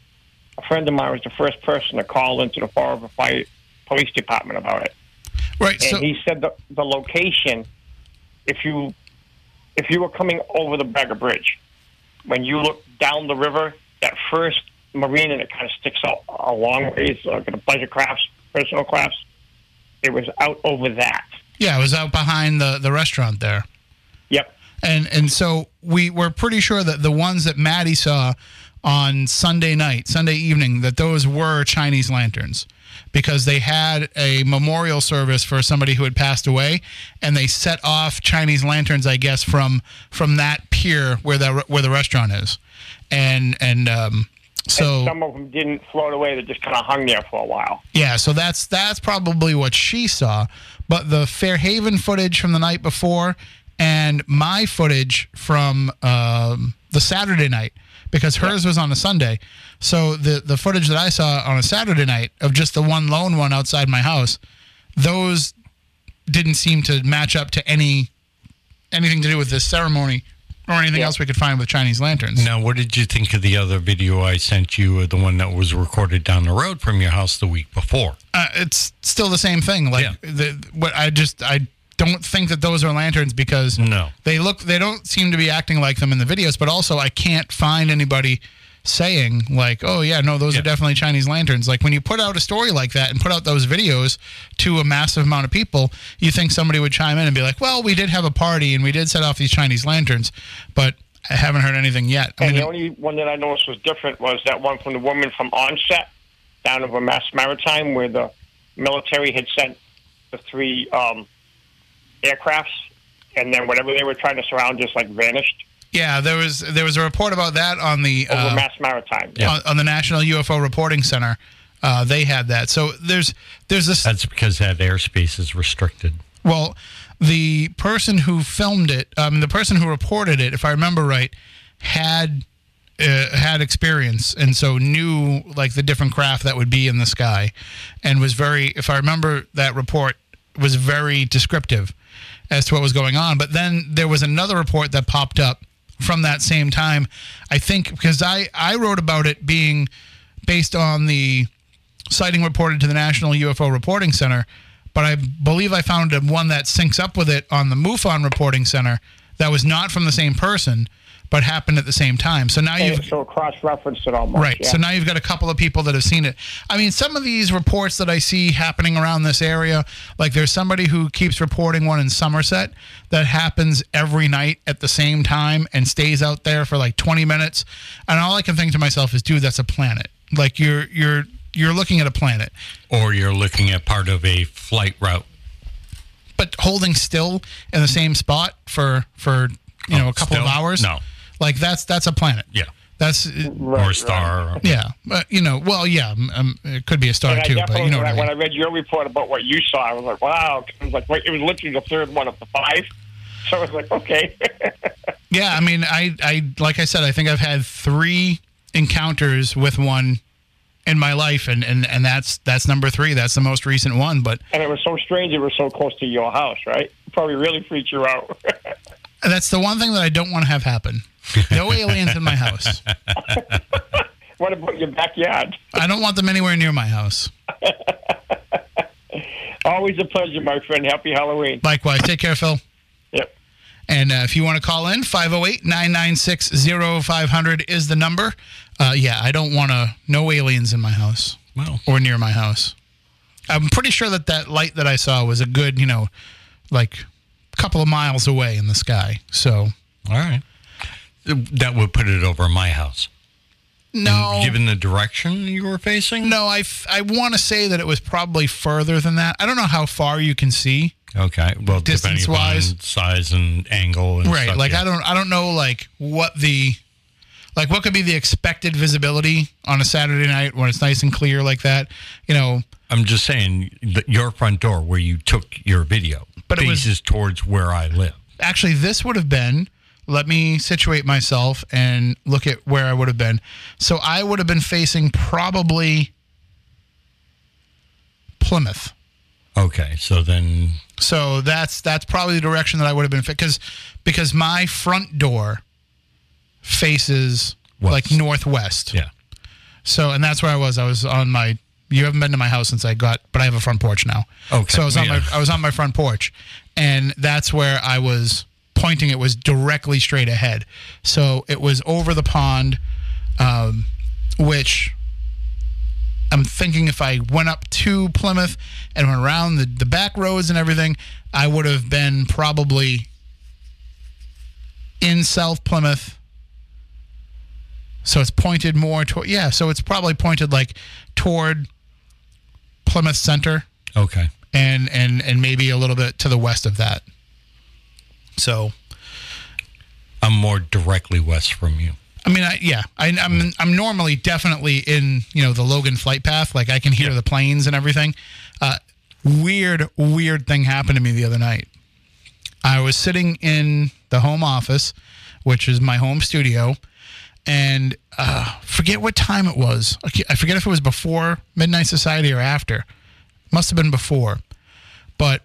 A friend of mine was the first person to call into the Fall River Fire Police Department about it. Right. and So he said the, the location if you if you were coming over the Braga Bridge when you look down the river that first marina that kind of sticks out a long ways like the pleasure crafts personal crafts it was out over that yeah, it was out behind the the restaurant there, and and so we were pretty sure that the ones that Maddie saw on Sunday night, Sunday evening, that those were Chinese lanterns. Because they had a memorial service for somebody who had passed away, and they set off Chinese lanterns, I guess, from from that pier where the where the restaurant is, and and um, so and some of them didn't float away they just kind of hung there for a while yeah, so that's that's probably what she saw. But the Fairhaven footage from the night before and my footage from um, the Saturday night because hers was on a Sunday. So the the footage that I saw on a Saturday night of just the one lone one outside my house, those didn't seem to match up to any anything to do with this ceremony or anything else we could find with Chinese lanterns. Now, what did you think of the other video I sent you, the one that was recorded down the road from your house the week before? uh, it's still the same thing. Like Yeah. the what I just I don't think that those are lanterns because No. they look they don't seem to be acting like them in the videos. But also I can't find anybody saying like, oh yeah, no, those Yeah. are definitely Chinese lanterns. Like when you put out a story like that and put out those videos to a massive amount of people, you think somebody would chime in and be like, well, we did have a party and we did set off these Chinese lanterns, but I haven't heard anything yet. I And mean, the only one that I noticed was different was that one from the woman from Onset down over Mass Maritime, where the military had sent the three um, aircrafts, and then whatever they were trying to surround just like vanished yeah, there was there was a report about that on the over uh, Mass Maritime. on, on the National UFO Reporting Center. Uh, they had that. So there's there's this. That's because that airspace is restricted. Well, the person who filmed it, um, the person who reported it, if I remember right, had uh, had experience and so knew like the different craft that would be in the sky, and was very. If I remember that report, was very descriptive as to what was going on. But then there was another report that popped up from that same time. I think because I I wrote about it being based on the sighting reported to the National UFO Reporting Center, but I believe I found one that syncs up with it on the MUFON Reporting Center that was not from the same person, but happened at the same time. So now And you've so cross-referenced it almost. Right. Yeah. So now you've got a couple of people that have seen it. I mean, some of these reports that I see happening around this area, like there's somebody who keeps reporting one in Somerset that happens every night at the same time and stays out there for like 20 minutes. And all I can think to myself is, dude, that's a planet. Like you're you're you're looking at a planet, Or you're looking at part of a flight route. but holding still in the same spot for for you oh, know Oh, a couple of hours. No. Like that's that's a planet. Yeah. That's or a star. or- yeah. But you know, well, yeah, um, it could be a star And too, but you know when, what I I, mean. when I read your report about what you saw, I was like, wow. It was like it was literally the third one of the five. So I was like, okay. (laughs) Yeah, I mean, I, I, like I said, I think I've had three encounters with one in my life, and, and, and that's that's number three. That's the most recent one. But and it was so strange. It was so close to your house, right? Probably really freaked you out. (laughs) that's the one thing that I don't want to have happen. No aliens in my house. (laughs) what about your backyard? I don't want them anywhere near my house. (laughs) Always a pleasure, my friend. Happy Halloween. Likewise, take care, Phil. Yep. And uh, if you want to call in, 508 996 0500 is the number. Uh, yeah, I don't want to, no aliens in my house Well, or near my house. I'm pretty sure that that light that I saw was a good, you know, like a couple of miles away in the sky. So, all right. That would put it over my house. no. Given the direction you were facing? no, I, f- I want to say that it was probably further than that. I don't know how far you can see. Okay. Well, depending Distance-wise? upon size and angle and right stuff, like yeah. i don't i don't know like what the like what could be the expected visibility on a saturday night when it's nice and clear like that you know I'm just saying that your front door where you took your video But it was- faces towards where I live. actually this would have been let me situate myself and look at where i would have been so i would have been facing probably plymouth Okay. So then, so that's that's probably the direction that i would have been because because my front door faces West. like northwest yeah. So, and that's where I was. I was on my. You haven't been to my house since I got, but I have a front porch now. Okay, So I was on yeah. my. I was on my front porch, and that's where I was pointing. It was directly straight ahead. So it was over the pond, um, which I'm thinking if I went up to Plymouth and went around the, the back roads and everything, I would have been probably in South Plymouth. So it's pointed more toward, yeah, so it's probably pointed like toward Plymouth Center Okay. and, and, and maybe a little bit to the west of that. So, I'm more directly west from you. I mean, I, yeah, I, I'm I'm normally definitely in you know the Logan flight path. Like I can hear the planes and everything. Uh, weird, weird thing happened to me the other night. I was sitting in the home office, which is my home studio, and uh, forget what time it was. I forget if it was before Midnight Society or after. Must have been before, but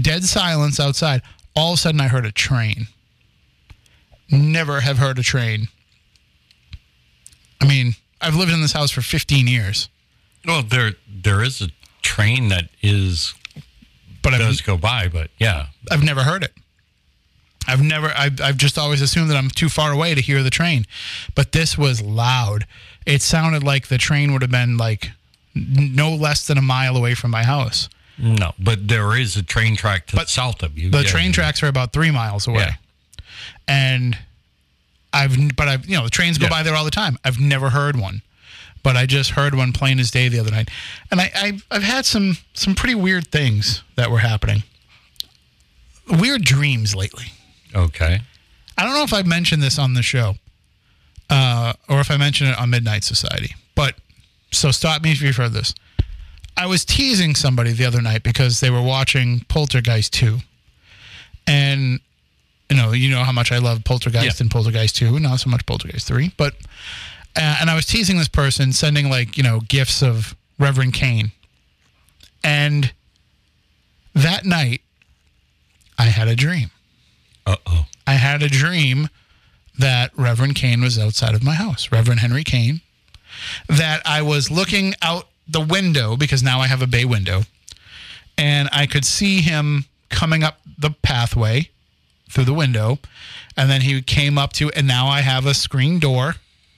dead silence outside. All of a sudden, I heard a train. Never have heard a train. I mean, I've lived in this house for 15 years, Well, there there is a train that is but I've, does go by, but yeah, I've never heard it. I've never, I've, I've just always assumed that I'm too far away to hear the train. But this was loud. It sounded like the train would have been like no less than a mile away from my house. No, but there is a train track to But the south of you. The Yeah. train tracks are about three miles away. Yeah. And I've, but I've, you know, the trains go Yeah. by there all the time. I've never heard one. But I just heard one plain as day the other night. And I, I, I've had some, some pretty weird things that were happening. Weird dreams lately. Okay. I don't know if I've mentioned this on the show uh, or if I mentioned it on Midnight Society, but so stop me if you've heard this. I was teasing somebody the other night because they were watching Poltergeist 2. And, you know, you know how much I love Poltergeist Yeah. and Poltergeist 2, not so much Poltergeist 3. But, uh, and I was teasing this person, sending like, you know, gifts of Reverend Kane. And that night, I had a dream. Uh oh. I had a dream that Reverend Kane was outside of my house, Reverend Henry Kane, that I was looking out the window because now I have a bay window, and I could see him coming up the pathway through the window, and then he came up to, and now I have a screen door.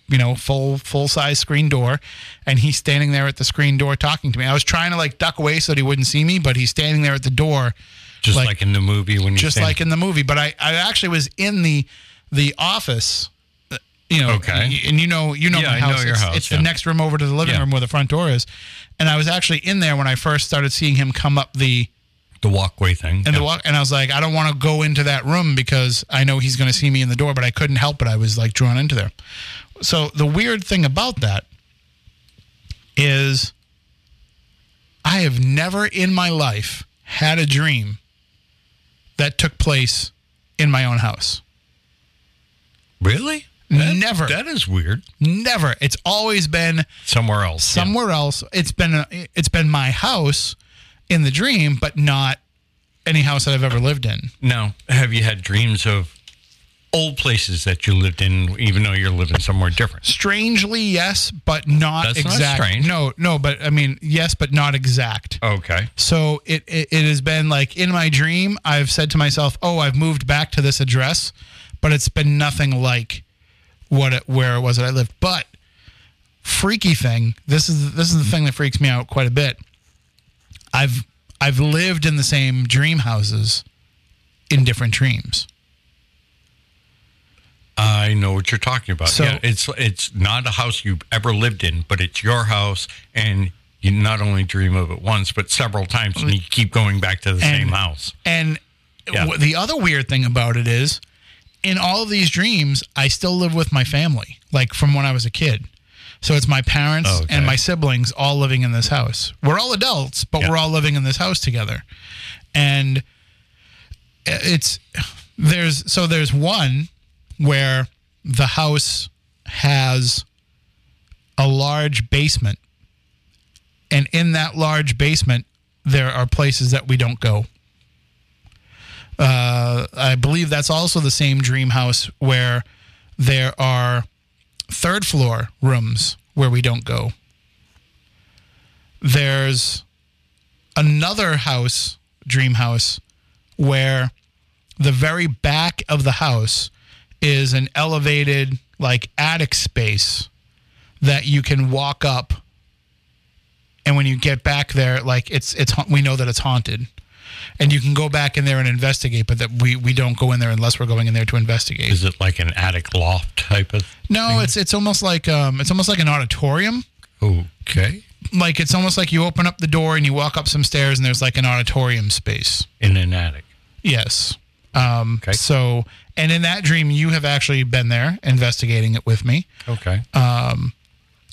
You know, full full size screen door, and he's standing there at the screen door talking to me. I was trying to like duck away so that he wouldn't see me, but he's standing there at the door, Just Like- like, in the movie when you just stand- like in the movie. But I, I actually was in the the office. You know, Okay. and you know, you know Yeah, my know house. your it's, house, it's yeah. the next room over to the living Yeah. room where the front door is, and I was actually in there when I first started seeing him come up the the walkway thing. and the walk, and I was like, I don't want to go into that room because I know he's going to see me in the door, but I couldn't help it. I was like drawn into there. So the weird thing about that is, I have never in my life had a dream that took place in my own house. Really? Never. That is weird. Never. It's always been Somewhere else. yeah. somewhere else. It's been it's been my house in the dream, but not any house that I've ever lived in. Now, have you had dreams of old places that you lived in, even though you're living somewhere different? Strangely, yes, but not That's not exact. strange. No, no, but I mean, yes, but not exact. Okay. So it, it it has been like in my dream, I've said to myself, "Oh, I've moved back to this address," but it's been nothing like what it, where it was that I lived. But freaky thing, this is this is the thing that freaks me out quite a bit. I've I've lived in the same dream houses in different dreams. I know what you're talking about. So- yeah, it's it's not a house you've ever lived in, but it's your house, and you not only dream of it once, but several times, and you keep going back to the And- same house. And Yeah. w- the other weird thing about it is, in all of these dreams, I still live with my family, like from when I was a kid. So it's my parents Okay. and my siblings all living in this house. We're all adults, but Yeah. we're all living in this house together. And it's there's so there's one where the house has a large basement. And in that large basement, there are places that we don't go. Uh, I believe that's also the same dream house where there are third floor rooms where we don't go. There's another house, dream house, where the very back of the house is an elevated, like attic space that you can walk up. And when you get back there, like it's it's we know that it's haunted, and you can go back in there and investigate, but that we we don't go in there unless we're going in there to investigate. Is it like an attic loft type of? No, it's it's almost like um it's almost like an auditorium. Okay. Like it's almost like you open up the door and you walk up some stairs and there's like an auditorium space. In an attic. Yes. Um Okay. so and in that dream you have actually been there investigating it with me. Okay. Um.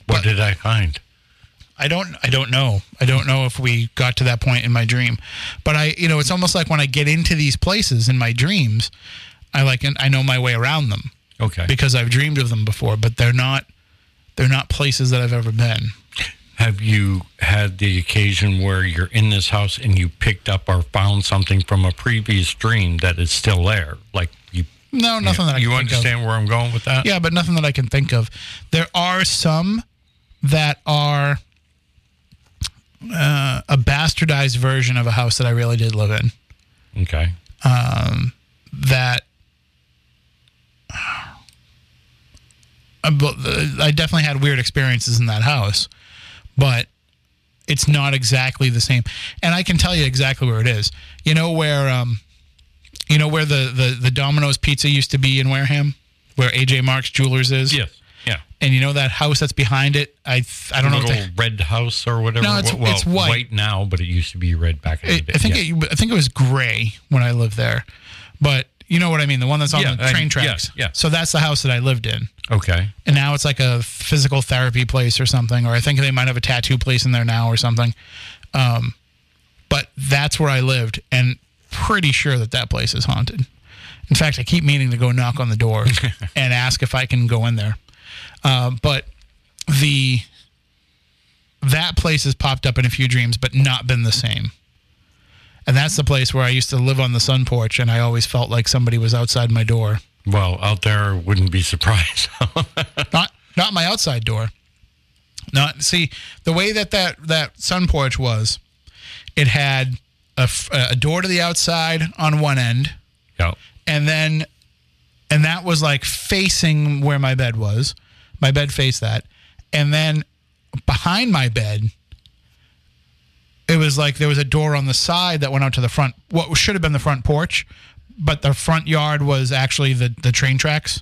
What but- did I find? I don't I don't know. I don't know if we got to that point in my dream. But I you know, it's almost like when I get into these places in my dreams, I like I know my way around them Okay. because I've dreamed of them before, but they're not they're not places that I've ever been. Have you had the occasion where you're in this house and you picked up or found something from a previous dream that is still there? Like you, No, nothing that I you can think of. understand where I'm going with that? Yeah, but nothing that I can think of. There are some that are uh, a bastardized version of a house that I really did live in. Okay. Um, That uh, but, uh, I definitely had weird experiences in that house, but it's not exactly the same. And I can tell you exactly where it is. You know where, um, you know where the the the Domino's Pizza used to be in Wareham, where AJ Mark's Jewelers is. Yes. Yeah. And you know that house that's behind it? I th- I don't know. If little they, red house or whatever. No, it's- well, it's white. now, but it used to be red back in the I, day. I think Yeah. it, I think it was gray when I lived there, but you know what I mean. The one that's on Yeah, the I- train yeah, tracks. yeah. So that's the house that I lived in, okay. and now it's like a physical therapy place or something, or I think they might have a tattoo place in there now or something. Um, but that's where I lived, and pretty sure that that place is haunted. In fact, I keep meaning to go knock on the door (laughs) and ask if I can go in there. Uh, but the that place has popped up in a few dreams, but not been the same. And that's the place where I used to live on the sun porch, and I always felt like somebody was outside my door. Well, out there wouldn't be (laughs) surprised. Not not my outside door. Not see the way that that that sun porch was. It had a, a door to the outside on one end, yeah. and then and that was like facing where my bed was. My bed faced that, and then behind my bed, it was like there was a door on the side that went out to the front. What should have been the front porch, but the front yard was actually the the train tracks.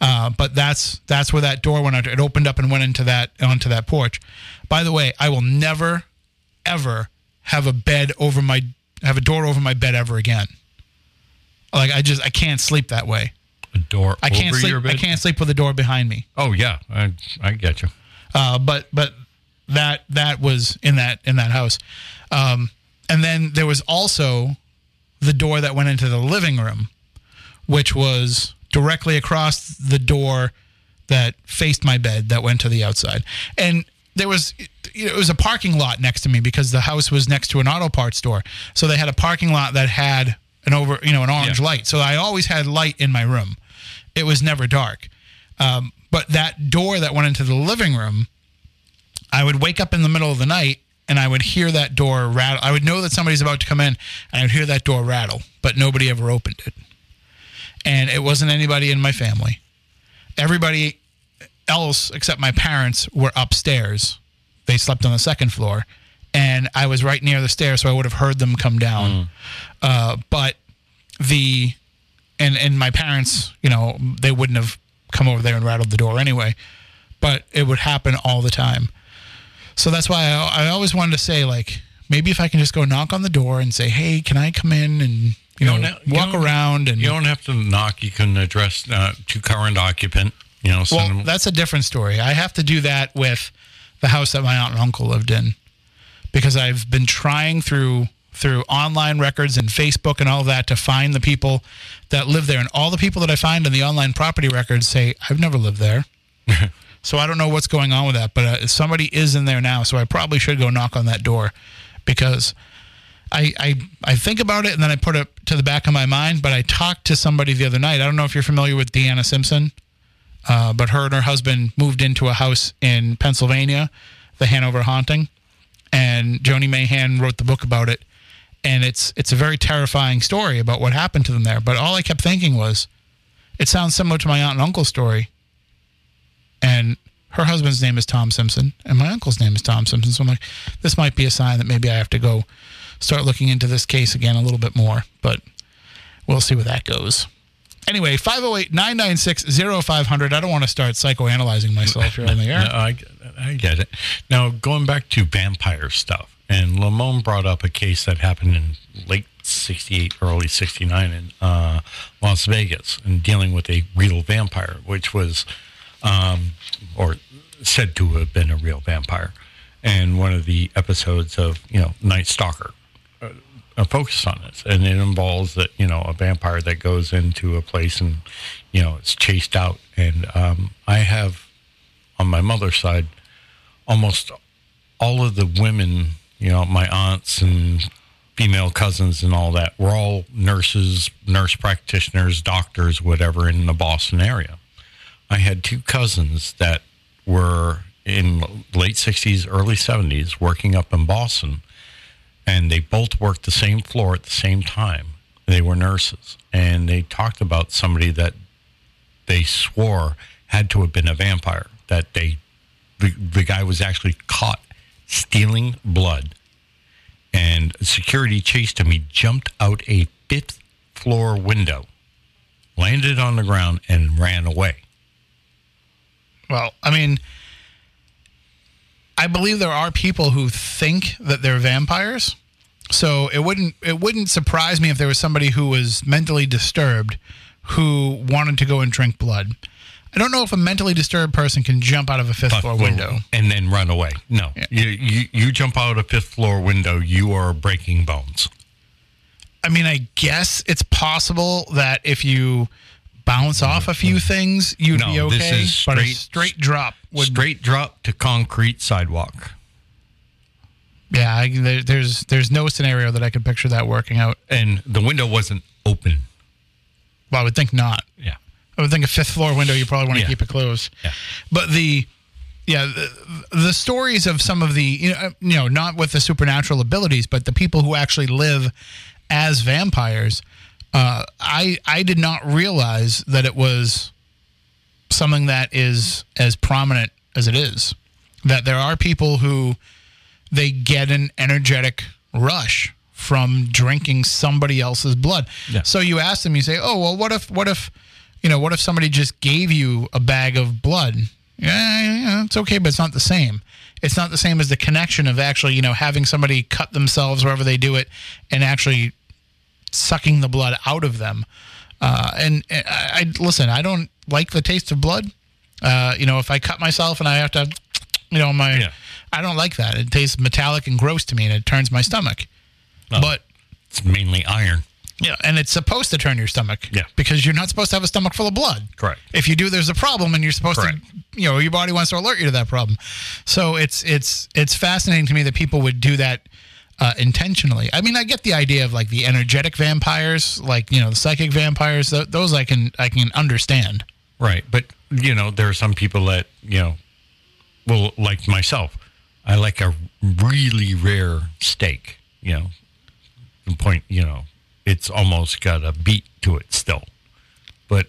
Uh, but that's that's where that door went out. It opened up and went into that onto that porch. By the way, I will never, ever have a bed over my have a door over my bed ever again. Like I just I can't sleep that way. A door I can't over sleep. your bed. I can't sleep with the door behind me. Oh yeah, I I get you. Uh, but but that that was in that in that house, um, and then there was also the door that went into the living room, which was directly across the door that faced my bed that went to the outside, and there was you it was a parking lot next to me because the house was next to an auto parts store, so they had a parking lot that had an over you know an orange Yeah. light, so I always had light in my room. It was never dark. Um, but that door that went into the living room, I would wake up in the middle of the night and I would hear that door rattle. I would know that somebody's about to come in and I would hear that door rattle, but nobody ever opened it. And it wasn't anybody in my family. Everybody else except my parents were upstairs. They slept on the second floor. And I was right near the stairs, so I would have heard them come down. Uh, but the and and my parents, you know, they wouldn't have come over there and rattled the door anyway. But it would happen all the time. So that's why I, I always wanted to say, like, maybe if I can just go knock on the door and say, "Hey, can I come in and you, You know ha- you walk don't- around?" And You don't have to knock. You can address uh, to current occupant. You know, well, them- that's a different story. I have to do that with the house that my aunt and uncle lived in because I've been trying through through online records and Facebook and all of that to find the people that live there. And all the people that I find in the online property records say, I've never lived there. (laughs) so I don't know what's going on with that. But uh, somebody is in there now. So I probably should go knock on that door because I, I, I think about it and then I put it to the back of my mind. But I talked to somebody the other night. I don't know if you're familiar with Deanna Simpson. Uh, but her and her husband moved into a house in Pennsylvania, the Hanover Haunting, and Joni Mahan wrote the book about it. And it's it's a very terrifying story about what happened to them there. But all I kept thinking was, it sounds similar to my aunt and uncle's story. And her husband's name is Tom Simpson, and my uncle's name is Tom Simpson. So I'm like, this might be a sign that maybe I have to go start looking into this case again a little bit more. But we'll see where that goes. Anyway, 508 996 0500. I don't want to start psychoanalyzing myself here on the air. (laughs) No, I, I get it. Now, going back to vampire stuff, and Lamone brought up a case that happened in late 68, early 69 in uh, Las Vegas, and dealing with a real vampire, which was, um, or said to have been a real vampire. and one of the episodes of you know Night Stalker uh, uh, focused on this, and it involves that you know a vampire that goes into a place and you know it's chased out, and um, I have on my mother's side almost all of the women, you know, my aunts and female cousins and all that were all nurses, nurse practitioners, doctors, whatever in the Boston area. I had two cousins that were in late 60s, early 70s working up in Boston and they both worked the same floor at the same time. They were nurses and they talked about somebody that they swore had to have been a vampire that they the, the guy was actually caught stealing blood and security chased him. He jumped out a fifth floor window, landed on the ground, and ran away. Well, I mean, I believe there are people who think that they're vampires. So it wouldn't it wouldn't surprise me if there was somebody who was mentally disturbed who wanted to go and drink blood. I don't know if a mentally disturbed person can jump out of a fifth floor window. and then run away. No, you, you you jump out a fifth floor window, you are breaking bones. I mean, I guess it's possible that if you bounce mm-hmm. off a few things, you'd No, be okay. this is but a straight- straight drop would Straight drop to concrete sidewalk. Yeah, I, there, there's there's no scenario that I could picture that working out. And the window wasn't open. Well, I would think not. Yeah. I would think a fifth floor window, you probably want to Yeah. keep it closed. Yeah. But the, yeah, the, the stories of some of the, you know, you know, not with the supernatural abilities, but the people who actually live as vampires, uh, I I did not realize that it was something that is as prominent as it is. That there are people who they get an energetic rush from drinking somebody else's blood. Yeah. So you ask them, you say, "Oh, well, what if, what if, you know, what if somebody just gave you a bag of blood? Yeah, yeah, it's okay, but it's not the same. It's not the same as the connection of actually, you know, having somebody cut themselves wherever they do it, and actually sucking the blood out of them. Uh, and and I, I listen. I don't like the taste of blood. Uh, you know, if I cut myself and I have to, you know, my, Yeah. I don't like that. It tastes metallic and gross to me, and it turns my stomach. Oh. But It's mainly iron. Yeah, and it's supposed to turn your stomach. Yeah. Because you're not supposed to have a stomach full of blood. Correct. If you do, there's a problem, and you're supposed Correct. to, you know, your body wants to alert you to that problem. So it's it's it's fascinating to me that people would do that uh, intentionally. I mean, I get the idea of like the energetic vampires, like you know, the psychic vampires. Th- those I can I can understand. Right. But, you know, there are some people that, you know, well, like myself, I like a really rare steak, you know, point, you know, it's almost got a beat to it still. But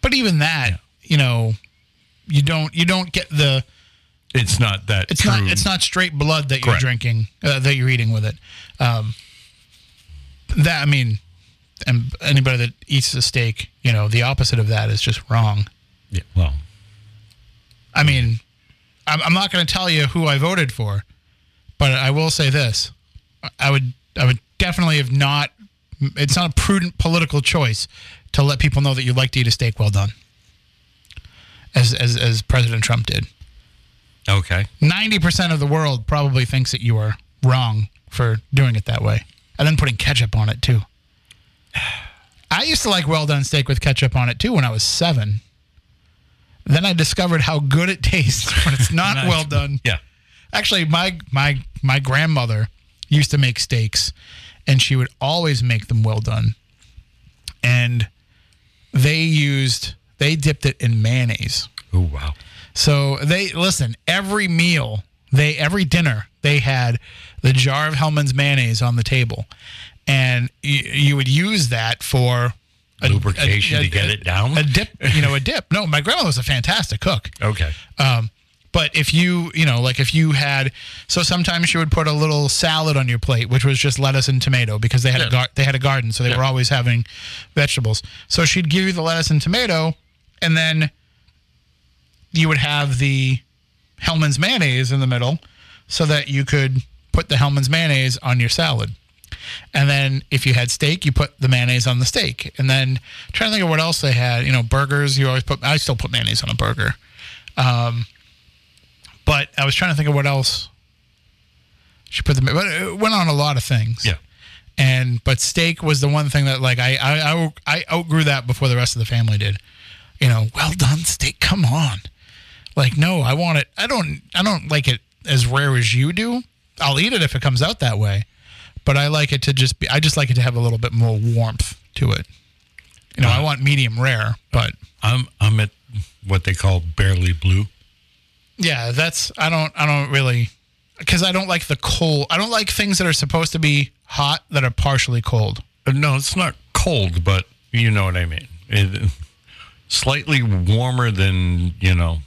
But even that, you know, you don't you don't get the it's not that it's true. not it's not straight blood that you're drinking uh, that you're eating with it. Um, that I mean, and anybody that eats a steak, you know, the opposite of that is just wrong. Yeah, well, I mean, I'm, I'm not going to tell you who I voted for, but I will say this: I would I would definitely have not. It's not a prudent political choice to let people know that you like to eat a steak well done, as as as President Trump did. okay. Ninety percent of the world probably thinks that you are wrong for doing it that way, and then putting ketchup on it too. (sighs) I used to like well done steak with ketchup on it too when I was seven. Then I discovered how good it tastes when it's (laughs) not Nice. well done. Yeah. Actually, my my my grandmother used to make steaks, and she would always make them well done. And they used they dipped it in mayonnaise. Oh, wow. So they listen every meal, they every dinner they had the jar of Hellmann's mayonnaise on the table, and you, you would use that for a, Lubrication to get it down? A dip, you know, a dip. No, my grandmother was a fantastic cook. Okay. Um, but if you, you know, like if you had, so sometimes she would put a little salad on your plate, which was just lettuce and tomato because they had a gar- they had a garden, so they were always having vegetables. So she'd give you the lettuce and tomato, and then you would have the Hellmann's mayonnaise in the middle, so that you could put the Hellmann's mayonnaise on your salad. And then if you had steak, you put the mayonnaise on the steak. And then trying to think of what else they had. You know, burgers. You always put. I still put mayonnaise on a burger. Um, but I was trying to think of what else She put the but it went on a lot of things. Yeah. And but steak was the one thing that like I I I, I outgrew that before the rest of the family did. You know, well done steak. Come on. Like no, I want it. I don't I don't like it as rare as you do. I'll eat it if it comes out that way. But I like it to just be I just like it to have a little bit more warmth to it. You know, I uh-huh. want medium rare, but I'm I'm at what they call barely blue. Yeah, that's I don't I don't really because I don't like the cold. I don't like things that are supposed to be hot that are partially cold. Uh, No, it's not cold, but you know what I mean. It, slightly warmer than you know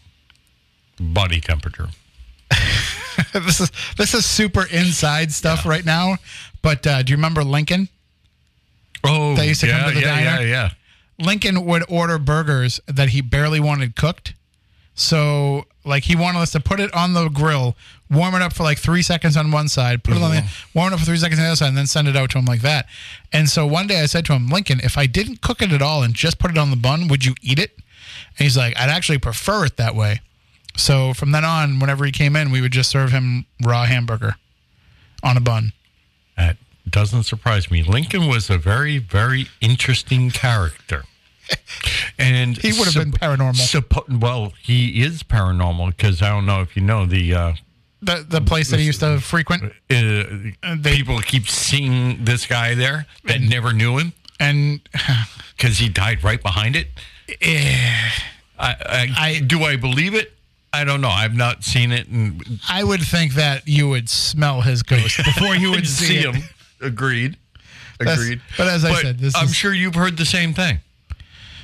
body temperature. (laughs) this is this is super inside stuff right now. But uh, do you remember Lincoln? Oh, They used to come yeah, to the yeah, diner? Yeah, yeah. Lincoln would order burgers that he barely wanted cooked. So like he wanted us to put it on the grill, warm it up for like three seconds on one side, put it on the mm-hmm. warm it up for three seconds on the other side, and then send it out to him like that. And so one day I said to him, Lincoln, if I didn't cook it at all and just put it on the bun, would you eat it? And he's like, I'd actually prefer it that way. So from then on, whenever he came in, we would just serve him raw hamburger on a bun. That doesn't surprise me. Lincoln was a very, very interesting character. (laughs) And He would have been paranormal. suppo- well, he is paranormal because I don't know if you know the uh, The the place that he used to frequent, uh, they- people keep seeing this guy there that never knew him and (laughs) because he died right behind it. I, I, I- do I believe it? I don't know. I've not seen it and I would think that you would smell his ghost (laughs) before you would see, see him. Agreed. That's- Agreed. but as I said, this I'm is- sure you've heard the same thing.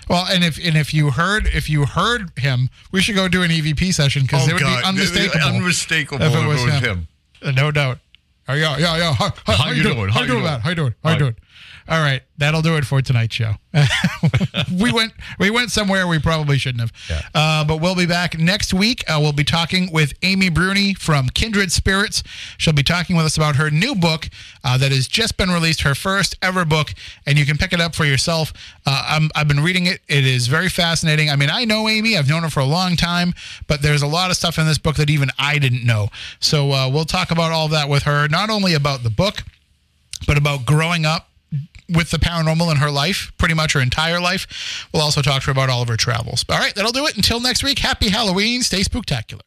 Well, and if and if you heard if you heard him, we should go do an EVP session because it would be unmistakable. Unmistakable if if it was him. him. Uh, No doubt. Oh, yeah, yeah, yeah. How, how, how you doing? How you doing, Matt? How you doing? How you doing? All right, that'll do it for tonight's show. (laughs) we went we went somewhere we probably shouldn't have. Yeah. Uh, but we'll be back next week. Uh, we'll be talking with Amy Bruni from Kindred Spirits. She'll be talking with us about her new book uh, that has just been released, her first ever book, and you can pick it up for yourself. Uh, I'm, I've been reading it. It is very fascinating. I mean, I know Amy. I've known her for a long time, but there's a lot of stuff in this book that even I didn't know. So uh, we'll talk about all that with her, not only about the book, but about growing up with the paranormal in her life, pretty much her entire life. We'll also talk to her about all of her travels. All right, that'll do it. Until next week, happy Halloween. Stay spooktacular.